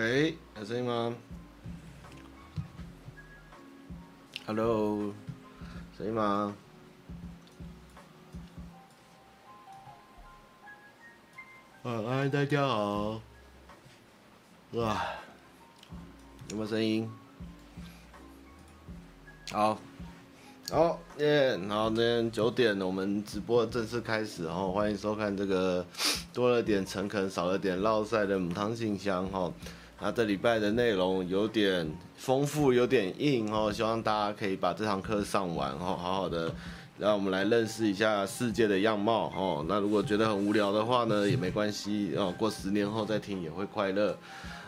喂，有声音吗？Hello，声音吗？晚安，大家好。哇，有没有声音？好，好耶！然后今天九点，我们直播正式开始，然后欢迎收看这个多了点诚恳，少了点烙赛的母汤信箱哈。那这礼拜的内容有点丰富，有点硬哦，希望大家可以把这堂课上完哦，好好的让我们来认识一下世界的样貌哦。那如果觉得很无聊的话呢，也没关系哦，过十年后再听也会快乐。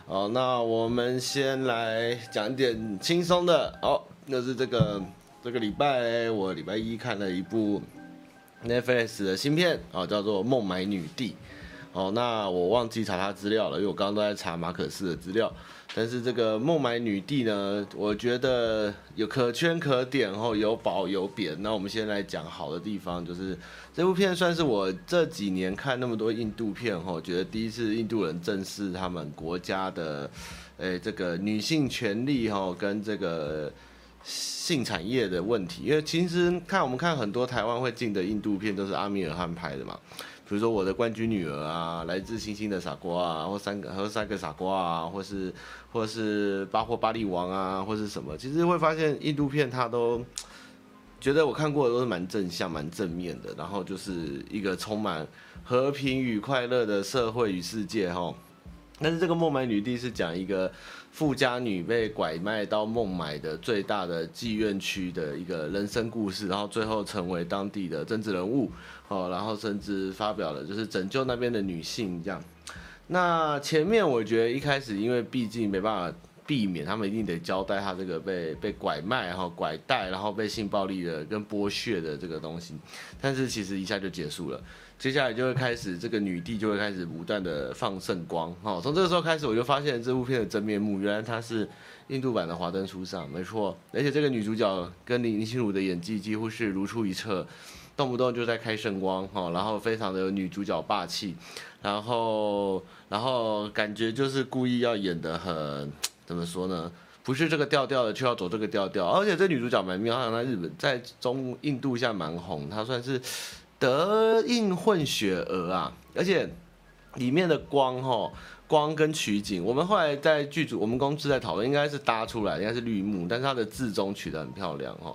哦，那我们先来讲一点轻松的哦，就是这个这个礼拜我礼拜一看了一部 Netflix 的新片哦，叫做《孟买女帝》。哦，那我忘记查他资料了，因为我刚刚都在查马可仕的资料。但是这个孟买女帝呢，我觉得有可圈可点，然后有褒有贬。那我们先来讲好的地方，就是这部片算是我这几年看那么多印度片后，觉得第一次印度人正视他们国家的，诶，这个女性权利哈，跟这个性产业的问题。因为其实看我们看很多台湾会进的印度片，都是阿米尔汗拍的嘛。比如说我的冠军女儿啊，来自星星的傻瓜啊，或三个和三个傻瓜啊，或是或是巴霍巴利王啊，或是什么，其实会发现印度片它都觉得我看过的都是蛮正向、蛮正面的，然后就是一个充满和平与快乐的社会与世界哈。但是这个孟买女帝是讲一个富家女被拐卖到孟买的最大的妓院区的一个人生故事，然后最后成为当地的政治人物。哦，然后甚至发表了就是拯救那边的女性这样。那前面我觉得一开始，因为毕竟没办法避免，他们一定得交代他这个被被拐卖、然后拐带，然后被性暴力的跟剥削的这个东西。但是其实一下就结束了，接下来就会开始这个女帝就会开始不断的放圣光。哦，从这个时候开始，我就发现这部片的真面目，原来她是印度版的华灯初上，没错。而且这个女主角跟林心如的演技几乎是如出一辙。动不动就在开圣光哈，然后非常的有女主角霸气，然后然后感觉就是故意要演得很怎么说呢？不是这个调调的，却要走这个调调。而且这女主角蛮妙，好像在日本在中印度下蛮红，她算是德印混血儿啊。而且里面的光哈光跟取景，我们后来在剧组，我们公司在讨论，应该是搭出来，应该是绿幕，但是它的字中取得很漂亮哈。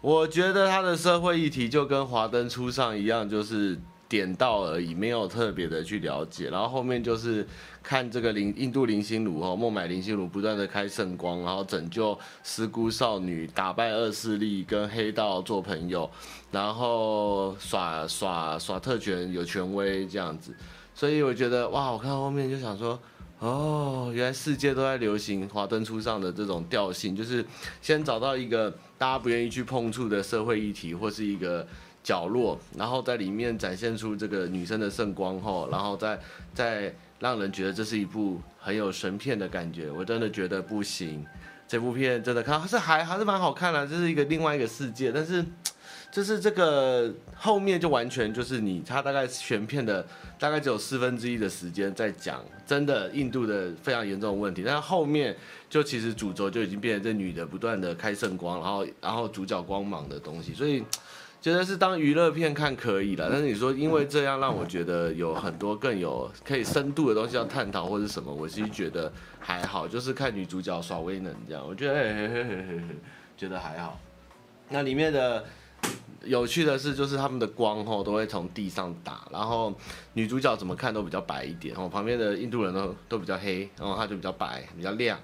我觉得他的社会议题就跟华灯初上一样，就是点到而已，没有特别的去了解。然后后面就是看这个林印度林心如哈孟买林心如不断的开圣光，然后拯救失孤少女，打败恶势力，跟黑道做朋友，然后耍耍耍特权，有权威这样子。所以我觉得哇，我看到后面就想说。哦，原来世界都在流行华灯初上的这种调性，就是先找到一个大家不愿意去碰触的社会议题或是一个角落，然后在里面展现出这个女生的圣光后，然后再再让人觉得这是一部很有神片的感觉。我真的觉得不行，这部片真的看还是还还是蛮好看的，这是一个另外一个世界，但是。就是这个后面就完全就是你，他大概全片的大概只有四分之一的时间在讲真的印度的非常严重的问题，但后面就其实主轴就已经变成这女的不断的开圣光，然后然后主角光芒的东西，所以觉得是当娱乐片看可以了。但是你说因为这样让我觉得有很多更有可以深度的东西要探讨或者什么，我其实觉得还好，就是看女主角耍威能这样，我觉得觉得还好。那里面的。有趣的是，就是他们的光吼都会从地上打，然后女主角怎么看都比较白一点，然后旁边的印度人都都比较黑，然后她就比较白，比较亮，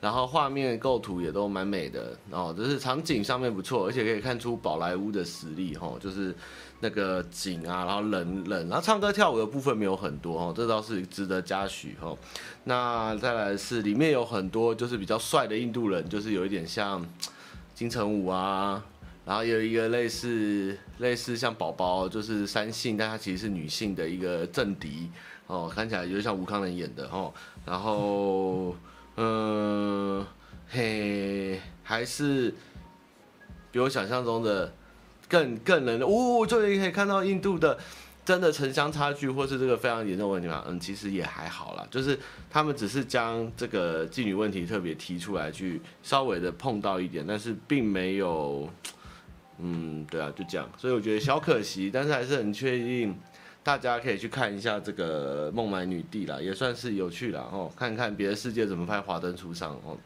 然后画面构图也都蛮美的，哦就是场景上面不错，而且可以看出宝莱坞的实力吼，就是那个景啊，然后冷冷，然后唱歌跳舞的部分没有很多哦，这倒是值得嘉许吼。那再来是里面有很多就是比较帅的印度人，就是有一点像金城武啊。然后有一个类似类似像宝宝，就是三性，但她其实是女性的一个政敌哦，看起来有点像吴康仁演的哦。然后嗯嘿，还是比我想象中的更更能哦，这里可以看到印度的真的城乡差距或是这个非常严重问题吗？嗯，其实也还好啦，就是他们只是将这个妓女问题特别提出来，去稍微的碰到一点，但是并没有，嗯，对啊，就这样。所以我觉得小可惜，但是还是很确定，大家可以去看一下这个《孟买女帝》啦，也算是有趣啦哦，看看别的世界怎么拍华灯初上哦。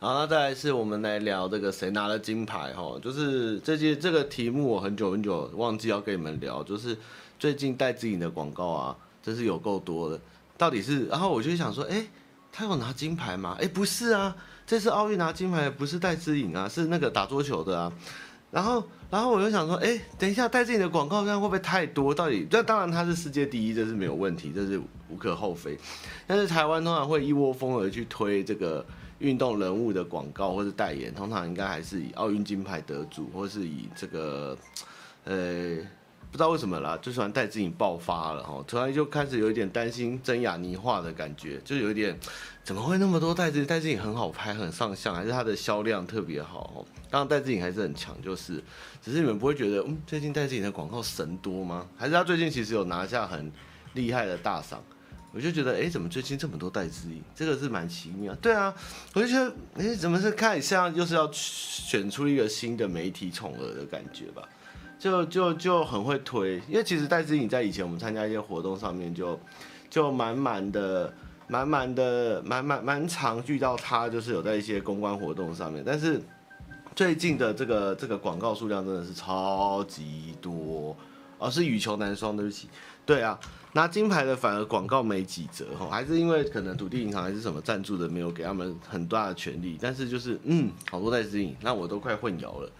好，那再来是我们来聊这个谁拿了金牌哈，就是这些这个题目我很久很久忘记要跟你们聊，就是最近戴资颖的广告啊，真是有够多的，到底是，然后我就想说，哎，他有拿金牌吗？哎，不是啊，这次奥运拿金牌不是戴资颖啊，是那个打桌球的啊，然后然后我就想说，哎，等一下戴资颖的广告这样会不会太多？到底，这当然他是世界第一，这是没有问题，这是无可厚非，但是台湾通常会一窝蜂的去推这个。运动人物的广告或是代言，通常应该还是以奥运金牌得主，或是以这个，呃，不知道为什么啦，就喜欢戴资颖爆发了哈，突然就开始有一点担心真亚尼化的感觉，就有一点怎么会那么多戴资颖？戴资颖很好拍，很上相，还是他的销量特别好？当然戴资颖还是很强，就是，只是你们不会觉得，嗯，最近戴资颖的广告神多吗？还是他最近其实有拿下很厉害的大赏？我就觉得，哎、怎么最近这么多戴资颖？这个是蛮奇妙。对啊，我就觉得，哎、怎么是看像又是要选出一个新的媒体宠儿的感觉吧？就就就很会推，因为其实戴资颖在以前我们参加一些活动上面就就满满的、满满的、满满蛮常遇到他，就是有在一些公关活动上面。但是最近的这个这个广告数量真的是超级多，而、哦、是羽球男双，对不起，对啊。拿金牌的反而广告没几则哈，还是因为可能土地银行还是什么赞助的没有给他们很大的权利，但是就是嗯，好多在资颖，那我都快混淆了。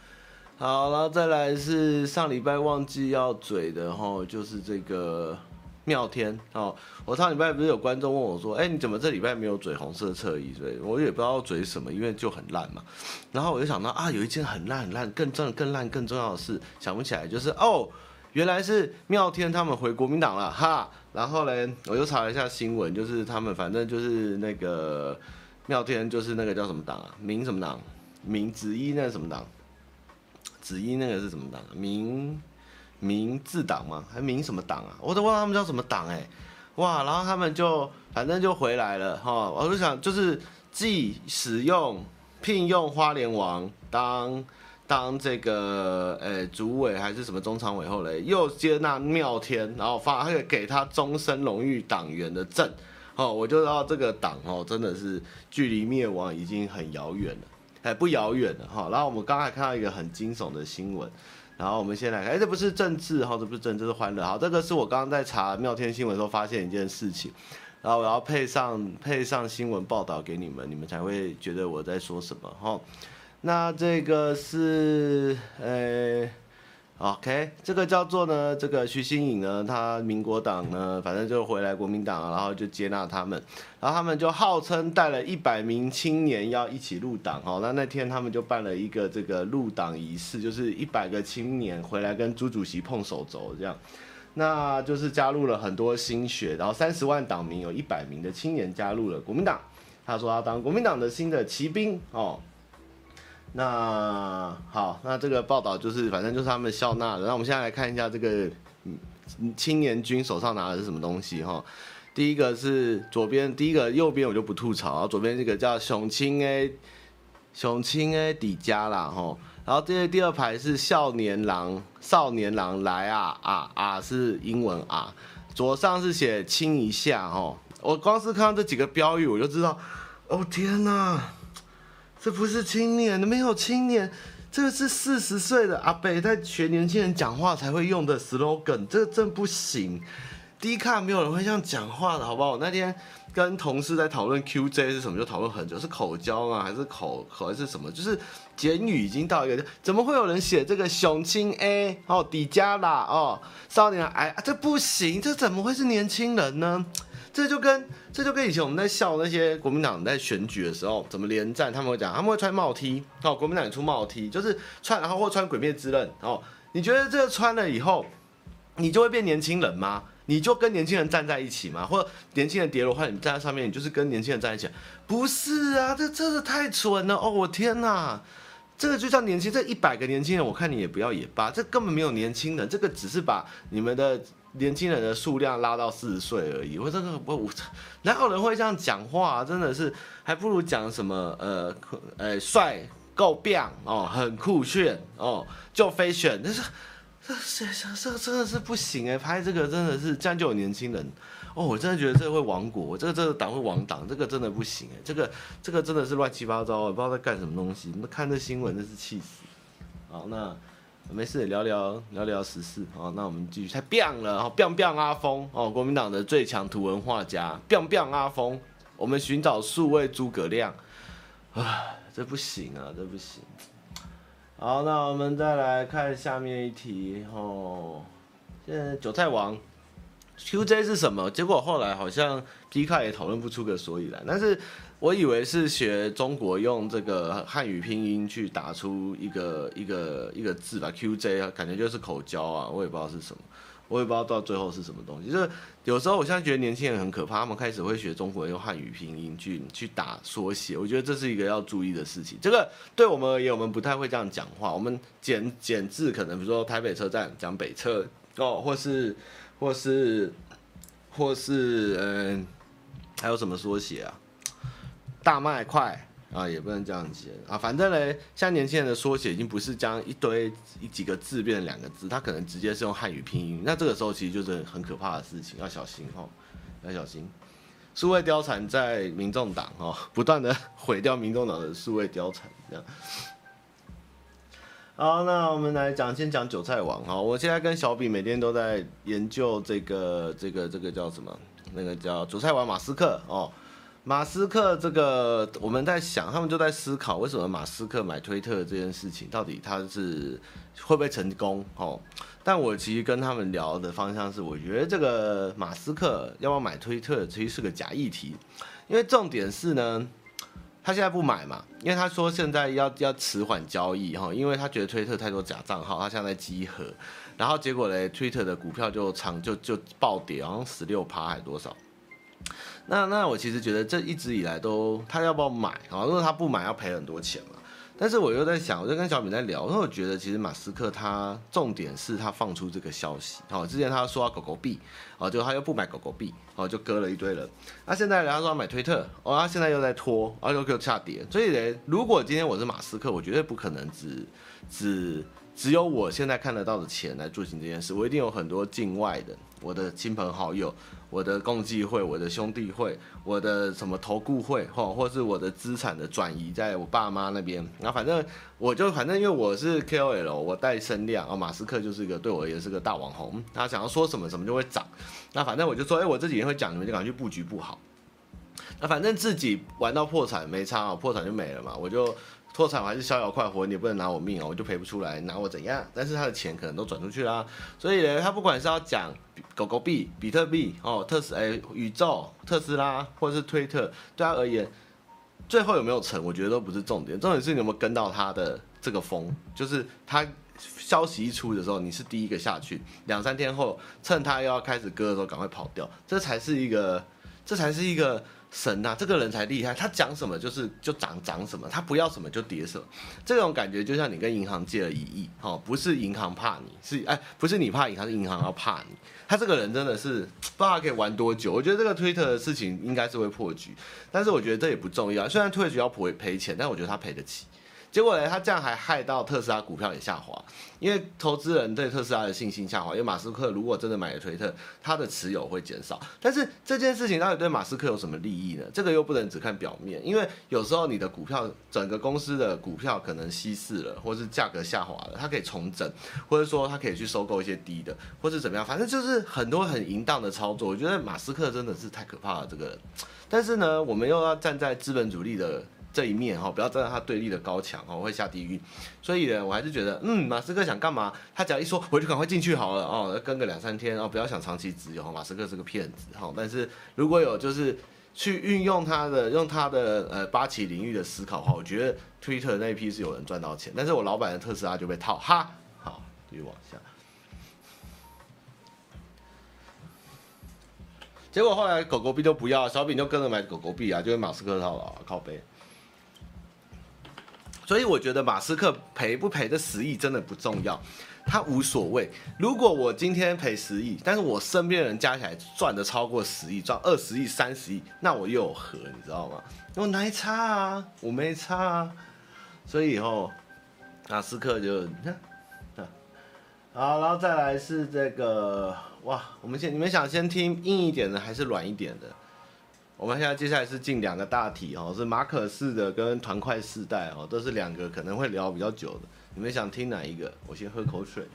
好，然后再来是上礼拜忘记要嘴的哈，就是这个妙天哦。我上礼拜不是有观众问我说，哎，你怎么这礼拜没有嘴红色侧翼？所以我也不知道嘴什么，因为就很烂嘛。然后我就想到啊，有一件很烂很烂，更重更烂更重要的事，想不起来，就是哦。原来是妙天他们回国民党了哈，然后呢，我又查了一下新闻，就是他们反正就是那个妙天就是那个叫什么党啊，民什么党，民子一那个什么党，子一那个是什么党？民民自党吗？还民什么党啊？我都忘了他们叫什么党哎，哇，然后他们就反正就回来了哈，我就想就是既使用聘用花莲王当。当这个诶、主委还是什么中常委后嘞，又接纳妙天，然后发还给他终身荣誉党员的证，哦，我就知道这个党哦真的是距离灭亡已经很遥远了，还不遥远了哈。然后我们刚才看到一个很惊悚的新闻，然后我们先来看，哎这不是政治哈，这不是政治，是欢乐。好，这个是我刚刚在查妙天新闻的时候发现一件事情，然后我要配上配上新闻报道给你们，你们才会觉得我在说什么哈。那这个是呃，OK，这个叫做呢，这个徐新颖呢，他民国党呢，反正就回来国民党，然后就接纳他们，然后他们就号称带了一百名青年要一起入党，哦，那那天他们就办了一个这个入党仪式，就是一百个青年回来跟朱主席碰手肘这样，那就是加入了很多心血，然后三十万党民有一百名的青年加入了国民党，他说要当国民党的新的骑兵哦。那好，那这个报道就是，反正就是他们笑纳的。那我们现在来看一下这个青年军手上拿的是什么东西哈。第一个是左边，第一个右边我就不吐槽，然后左边这个叫熊青 A，熊青 A 底加啦哈。然后这第二排是少年郎，少年郎来啊啊啊是英文啊，左上是写亲一下哈。我光是看到这几个标语，我就知道，哦天哪！这不是青年，没有青年，这个是四十岁的阿北在学年轻人讲话才会用的 slogan，这个真不行。第一看没有人会这样讲话的，好不好？我那天跟同事在讨论 QJ 是什么，就讨论很久，是口交啊，还是口口还是什么？就是简语已经到一个，怎么会有人写这个熊青 A 哦底加啦哦少年哎、啊，这不行，这怎么会是年轻人呢？这就跟这就跟以前我们在笑那些国民党在选举的时候怎么连战，他们会讲他们会穿帽 T 哦，国民党出帽 T，就是穿然后或穿鬼灭之刃哦。你觉得这个穿了以后，你就会变年轻人吗？你就跟年轻人站在一起吗？或者年轻人跌落，或者你站在上面，你就是跟年轻人站在一起？不是啊，这真的太蠢了哦！我天哪，这个就叫年轻，这一百个年轻人，我看你也不要也罢，这根本没有年轻人，这个只是把你们的年轻人的数量拉到四十岁而已。我这个我我，哪有人会这样讲话？真的是，还不如讲什么呃呃帅够棒哦，很酷炫哦，就 fashion，但是这这这这真的是不行哎，拍这个真的是这样就年轻人。哦，我真的觉得这个会亡国，这个这个党会亡党，这个真的不行哎，这个这个真的是乱七八糟，我不知道在干什么东西。那看这新闻真是气死。好，那没事，聊聊聊聊时事。好，那我们继续。太棒了，好棒棒阿峰哦，国民党的最强图文画家，棒棒阿峰。我们寻找数位诸葛亮。啊，这不行啊，这不行。好，那我们再来看下面一题哦。现在韭菜王。QJ 是什么？结果后来好像 P 卡也讨论不出个所以然。但是我以为是学中国用这个汉语拼音去打出一个一个一个字吧。QJ 啊感觉就是口交啊，我也不知道是什么，我也不知道到最后是什么东西。就是有时候我现在觉得年轻人很可怕，他们开始会学中国人用汉语拼音去去打缩写，我觉得这是一个要注意的事情。这个对我们而言，我们不太会这样讲话，我们简简字可能比如说台北车站讲北车哦，或是。或是，或是，嗯，还有什么缩写啊？大麦快啊，也不能这样写啊。反正嘞，像年轻人的缩写已经不是将一堆一几个字变成两个字，他可能直接是用汉语拼音。那这个时候其实就是很可怕的事情，要小心哦，要小心。数位貂蝉在民众党哦，不断的毁掉民众党的数位貂蝉这样。好，那我们来讲，先讲韭菜王哈。我现在跟小比每天都在研究这个、这个、这个叫什么？那个叫韭菜王马斯克哦。马斯克这个，我们在想，他们就在思考，为什么马斯克买推特这件事情，到底他是会不会成功哦？但我其实跟他们聊的方向是，我觉得这个马斯克要不要买推特，其实是个假议题，因为重点是呢。他现在不买嘛，因为他说现在要要迟缓交易哈，因为他觉得推特太多假账号，他现在在集合，然后结果嘞，推特的股票就长就就暴跌，好像十六趴还多少。那那我其实觉得这一直以来都他要不要买啊？如果他不买，要赔很多钱嘛。但是我又在想，我就跟小敏在聊，因为我觉得其实马斯克他重点是他放出这个消息，哦，之前他说要狗狗币，哦，就他又不买狗狗币，哦，就割了一堆人。那现在他说要买推特，哦，他现在又在拖，然后又又下跌。所以呢，如果今天我是马斯克，我绝对不可能只只只有我现在看得到的钱来做行这件事，我一定有很多境外的。我的亲朋好友，我的共济会，我的兄弟会，我的什么投顾会，或或是我的资产的转移在我爸妈那边。那反正我就反正因为我是 KOL，我带声量啊。马斯克就是一个对我也是个大网红，他想要说什么什么就会涨。那反正我就说，哎、我这几天会讲，你们就赶快去布局布好。那反正自己玩到破产没差啊，破产就没了嘛，我就。破产我还是逍遥快活，你也不能拿我命哦，我就赔不出来，拿我怎样？但是他的钱可能都转出去啦，所以呢，他不管是要讲狗狗币、比特币哦、特斯哎宇宙、特斯拉或者是推特，对他而言，最后有没有成，我觉得都不是重点，重点是你有没有跟到他的这个风，就是他消息一出的时候，你是第一个下去，两三天后趁他又要开始割的时候赶快跑掉，这才是一个，这才是一个。神呐、这个人才厉害，他讲什么就是就涨涨什么，他不要什么就跌什么，这种感觉就像你跟银行借了一亿，哦，不是银行怕你，是哎，不是你怕银行，是银行要怕你。他这个人真的是不知道可以玩多久。我觉得这个推特的事情应该是会破局，但是我觉得这也不重要。虽然推特要赔赔钱，但我觉得他赔得起。结果呢，他这样还害到特斯拉股票也下滑，因为投资人对特斯拉的信心下滑。因为马斯克如果真的买了推特，他的持有会减少。但是这件事情到底对马斯克有什么利益呢？这个又不能只看表面，因为有时候你的股票，整个公司的股票可能稀释了，或是价格下滑了，它可以重整，或者说它可以去收购一些低的，或是怎么样，反正就是很多很淫荡的操作。我觉得马斯克真的是太可怕了，这个人。但是呢，我们又要站在资本主义的。这一面哈，不要站在他对立的高墙哦，会下地狱。所以呢，我还是觉得，嗯，马斯克想干嘛？他只要一说，我就赶快进去好了哦，跟个两三天哦，不要想长期持有。马斯克是个骗子哈，但是如果有就是去运用他的用他的呃八旗领域的思考的话，我觉得 Twitter 那一批是有人赚到钱，但是我老板的特斯拉就被套哈。好，继续往下。结果后来狗狗币都不要，小饼就跟着买狗狗币啊，就跟马斯克套了靠背。所以我觉得马斯克赔不赔这十亿真的不重要，他无所谓。如果我今天赔十亿，但是我身边人加起来赚的超过十亿，赚二十亿、三十亿，那我又有何？你知道吗？我哪差啊？我没差啊。所以以后马斯克就你看，好，然后再来是这个哇，我们先你们想先听硬一点的还是软一点的？我们现在接下来是进两个大题哦，是马可仕的跟团块世代哦，都是两个可能会聊比较久的。你们想听哪一个？我先喝口水。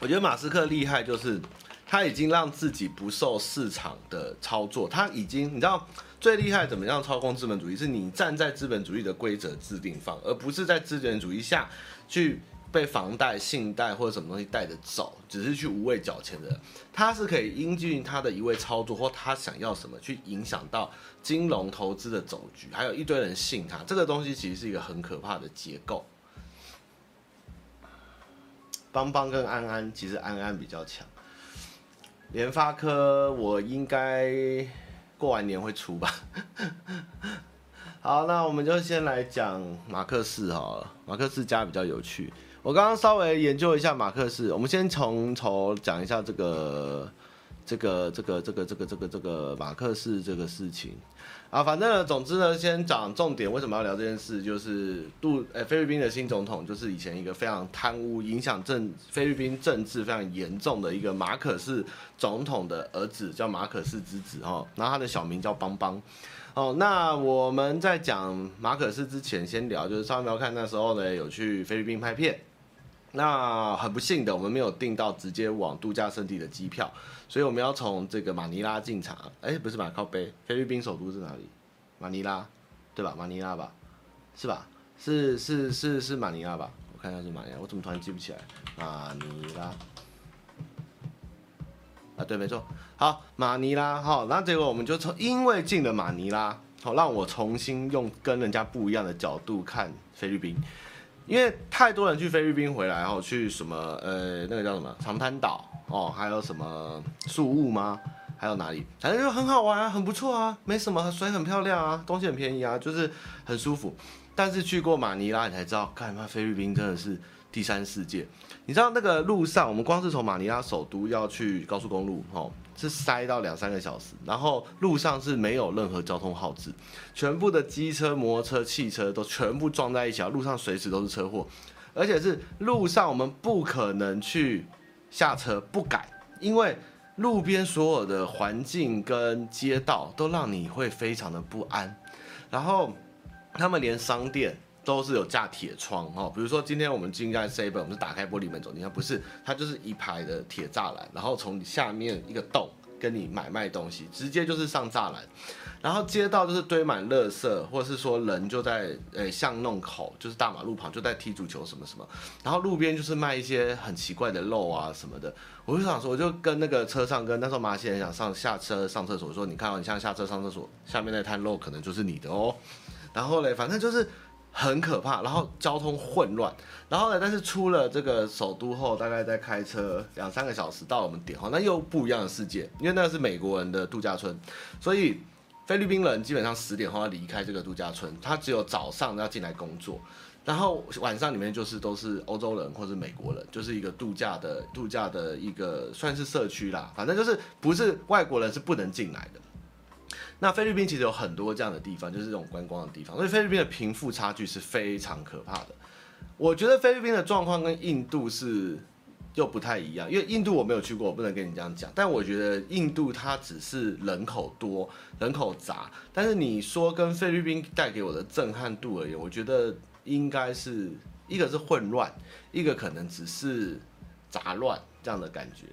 我觉得马斯克厉害，就是他已经让自己不受市场的操作，他已经你知道最厉害怎么样操控资本主义？是你站在资本主义的规则制定方，而不是在资本主义下去。被房贷、信贷或者什么东西带着走，只是去无谓缴钱的，他是可以依据他的一味操作或他想要什么去影响到金融投资的走局，还有一堆人信他，这个东西其实是一个很可怕的结构。邦邦跟安安，其实安安比较强。联发科我应该过完年会出吧。好，那我们就先来讲马克仕好了，马克仕家比较有趣。我刚刚稍微研究一下马克思，我们先从头讲一下这个这个这个这个这个这个这个马克思这个事情啊。反正，总之呢，先讲重点。为什么要聊这件事？就是杜呃菲律宾的新总统，就是以前一个非常贪污、影响政菲律宾政治非常严重的一个马可仕总统的儿子，叫马可仕之子哈。然后他的小名叫邦邦。哦，那我们在讲马可仕之前，先聊就是上面要看那时候呢，有去菲律宾拍片。那很不幸的，我们没有订到直接往度假胜地的机票，所以我们要从这个马尼拉进场。哎，不是马靠背，菲律宾首都是哪里？马尼拉，对吧？马尼拉吧，是吧？是是是是马尼拉吧？我看一下是马尼拉，我怎么突然记不起来？马尼拉，啊，对，没错。好，马尼拉，好，那结果我们就从因为进了马尼拉，好，让我重新用跟人家不一样的角度看菲律宾。因为太多人去菲律宾回来，然后去什么呃，那个叫什么长滩岛哦，还有什么宿雾吗？还有哪里？反正就很好玩啊，很不错啊，没什么，水很漂亮啊，东西很便宜啊，就是很舒服。但是去过马尼拉，你才知道，干嘛菲律宾真的是第三世界。你知道那个路上，我们光是从马尼拉首都要去高速公路，哦。是塞到两三个小时，然后路上是没有任何交通号志，全部的机车、摩托车、汽车都全部撞在一起，路上随时都是车祸，而且是路上我们不可能去下车，不改，因为路边所有的环境跟街道都让你会非常的不安，然后他们连商店都是有架铁窗哦，比如说今天我们进在 Seven，我们是打开玻璃门走进，它不是，它就是一排的铁栅栏，然后从下面一个洞跟你买卖东西，直接就是上栅栏，然后街道就是堆满垃圾，或者是说人就在呃、巷弄口，就是大马路旁就在踢足球什么什么，然后路边就是卖一些很奇怪的肉啊什么的，我就想说，我就跟那个车上跟那时候马来西亚人想上下车上厕所，说你看哦，你像下车上厕所，下面那摊肉可能就是你的哦，然后嘞，反正就是。很可怕，然后交通混乱，然后呢，但是出了这个首都后，大概在开车两三个小时到我们点后，那又不一样的世界，因为那是美国人的度假村，所以菲律宾人基本上十点后要离开这个度假村，他只有早上要进来工作，然后晚上里面就是都是欧洲人或是美国人，就是一个度假的度假的一个算是社区啦，反正就是不是外国人是不能进来的。那菲律宾其实有很多这样的地方，就是这种观光的地方，所以菲律宾的贫富差距是非常可怕的。我觉得菲律宾的状况跟印度是又不太一样，因为印度我没有去过，我不能跟你这样讲。但我觉得印度它只是人口多、人口杂，但是你说跟菲律宾带给我的震撼度而言，我觉得应该是一个是混乱，一个可能只是杂乱这样的感觉。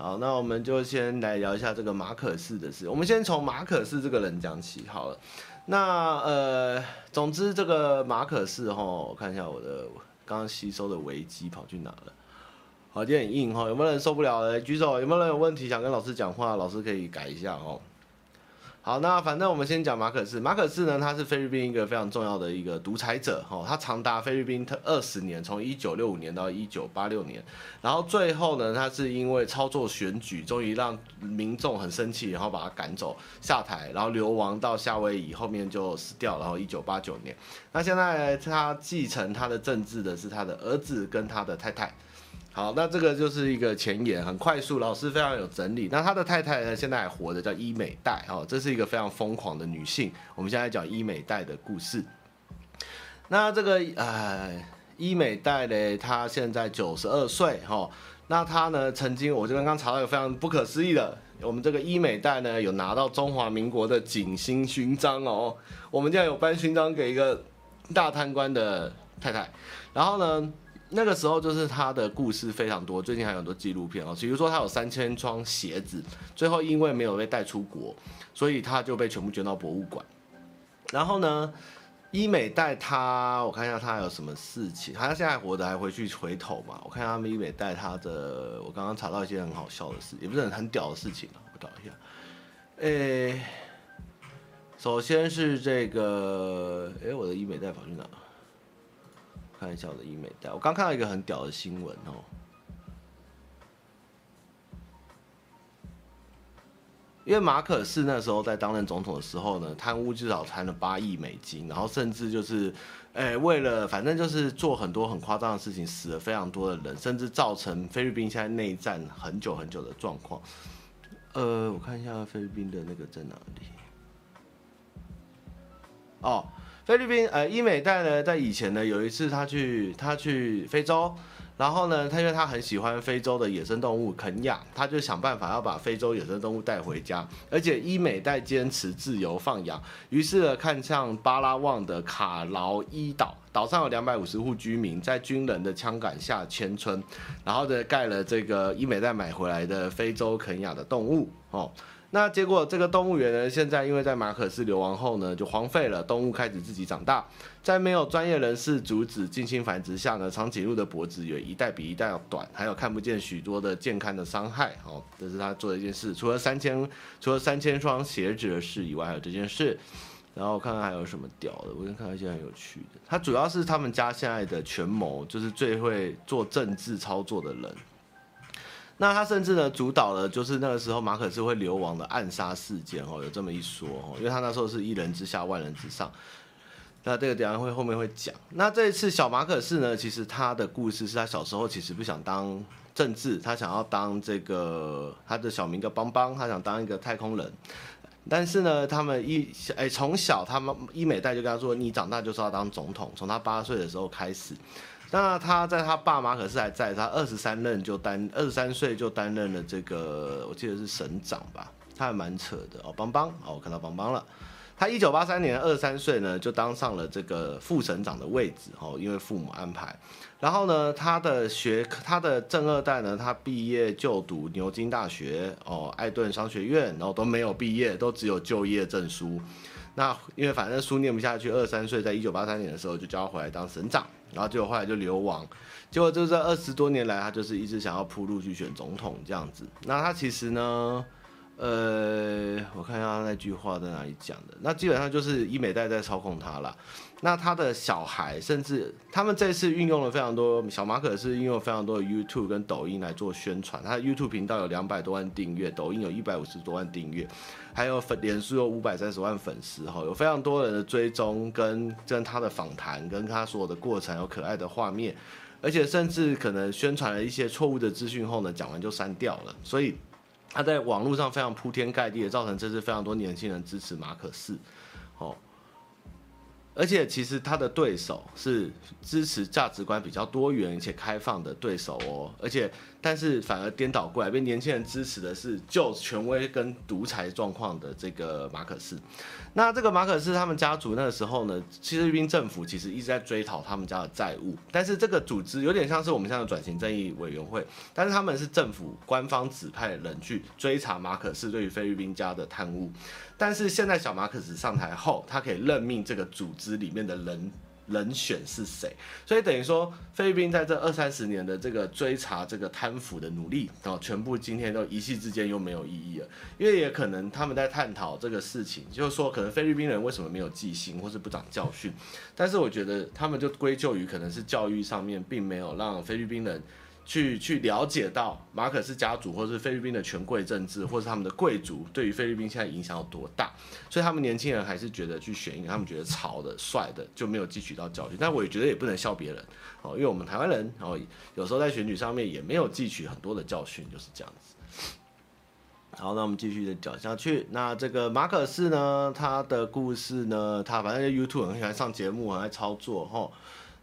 好，那我们就先来聊一下这个马可仕的事。我们先从马可仕这个人讲起好了。那呃，总之这个马可仕哈，我看一下我的刚刚吸收的危机跑去哪了。好，今天很硬哈，有没有人受不了的举手？有没有人有问题想跟老师讲话？老师可以改一下哦。好，那反正我们先讲马可仕。马可仕呢，他是菲律宾一个非常重要的一个独裁者，哈，他长达菲律宾特二十年，从一九六五年到一九八六年，然后最后呢，他是因为操作选举，终于让民众很生气，然后把他赶走下台，然后流亡到夏威夷，后面就死掉，然后一九八九年，那现在他继承他的政治的是他的儿子跟他的太太。好，那这个就是一个前言，很快速，老师非常有整理。那他的太太呢，现在还活着，叫伊美代，哦，这是一个非常疯狂的女性。我们现在讲伊美代的故事。那这个呃，伊美代呢，她现在九十二岁，哈。那她呢，曾经我就刚刚查到一个非常不可思议的，我们这个伊美代呢，有拿到中华民国的景星勋章哦。我们现在有颁勋章给一个大贪官的太太，然后呢，那个时候就是他的故事非常多，最近还有很多纪录片哦，比如说他有三千双鞋子，最后因为没有被带出国，所以他就被全部捐到博物馆。然后呢，医美带他，我看一下他有什么事情，他现在还活着还回去回头嘛？我看他们医美带他的，我刚刚查到一些很好笑的事，也不是很很屌的事情啊，我找一下。诶，首先是这个，诶，我的医美代跑去哪了？看一下我的医美袋，我刚看到一个很屌的新闻哦，因为马可仕那时候在担任总统的时候呢，贪污至少贪了八亿美金，然后甚至就是，哎，为了反正就是做很多很夸张的事情，死了非常多的人，甚至造成菲律宾现在内战很久很久的状况。呃，我看一下菲律宾的那个在哪里？哦。菲律宾呃，伊美代呢，在以前呢，有一次他去他去非洲，然后呢，他因为他很喜欢非洲的野生动物肯亚，他就想办法要把非洲野生动物带回家，而且伊美代坚持自由放养，于是呢，看向巴拉望的卡劳伊岛，岛上有两百五十户居民，在军人的枪杆下迁村，然后呢，盖了这个伊美代买回来的非洲肯亚的动物哦。那结果这个动物园呢，现在因为在马可斯流亡后呢，就荒废了。动物开始自己长大，在没有专业人士阻止近亲繁殖下呢，长颈鹿的脖子也一代比一代要短，还有看不见许多的健康的伤害。哦，这是他做的一件事。除了三千，除了三千双鞋子的事以外，还有这件事。然后看看还有什么屌的，我先看看一些很有趣的。他主要是他们家现在的权谋，就是最会做政治操作的人。那他甚至呢，主导了就是那个时候马可仕会流亡的暗杀事件哦，有这么一说哦，因为他那时候是一人之下万人之上。那这个等下会后面会讲。那这一次小马可仕呢，其实他的故事是他小时候其实不想当政治，他想要当这个他的小名叫邦邦，他想当一个太空人。但是呢，他们一哎从小他们伊美代就跟他说，你长大就是要当总统，从他八岁的时候开始。那他在他爸妈可是还在，他二十三任就担二十三岁就担任了这个，我记得是省长吧，他还蛮扯的哦，邦邦哦，我看到邦邦了。他一九八三年二十三岁呢，就当上了这个副省长的位置哦，因为父母安排。然后呢，他的学他的正二代呢，他毕业就读牛津大学哦，艾顿商学院，然后都没有毕业，都只有就业证书。那因为反正书念不下去，二十三岁在一九八三年的时候就叫回来当省长。然后结果后来就流亡，结果就是这二十多年来，他就是一直想要铺路去选总统这样子。那他其实呢，呃，我看一下他那句话在哪里讲的。那基本上就是伊美代在操控他了。那他的小孩，甚至他们这次运用了非常多，小马可是运用非常多的 YouTube 跟抖音来做宣传。他的 YouTube 频道有两百多万订阅，抖音有一百五十多万订阅，还有粉脸书有五百三十万粉丝哈，有非常多人的追踪跟跟他的访谈，跟他所有的过程有可爱的画面，而且甚至可能宣传了一些错误的资讯后呢，讲完就删掉了，所以他在网络上非常铺天盖地的，造成这次非常多年轻人支持马可仕，哦。而且其实他的对手是支持价值观比较多元且开放的对手哦，而且但是反而颠倒过来，被年轻人支持的是旧权威跟独裁状况的这个马可仕。那这个马可仕他们家族那个时候呢，菲律宾政府其实一直在追讨他们家的债务，但是这个组织有点像是我们现在的转型正义委员会，但是他们是政府官方指派人去追查马可仕对于菲律宾家的贪污。但是现在小马可仕上台后，他可以任命这个组织里面的人人选是谁。所以等于说，菲律宾在这二三十年的这个追查这个贪腐的努力，啊，全部今天都一夕之间又没有意义了。因为也可能他们在探讨这个事情，就是说，可能菲律宾人为什么没有记性，或是不长教训。但是我觉得他们就归咎于可能是教育上面并没有让菲律宾人。去去了解到马可仕家族，或是菲律宾的权贵政治，或是他们的贵族对于菲律宾现在影响有多大，所以他们年轻人还是觉得去选一个他们觉得潮的、帅的，就没有汲取到教训。但我也觉得也不能笑别人哦，因为我们台湾人哦，有时候在选举上面也没有汲取很多的教训，就是这样子。好，那我们继续的讲下去。那这个马可仕呢，他的故事呢，他反正 YouTube 很喜欢上节目，很爱操作哈。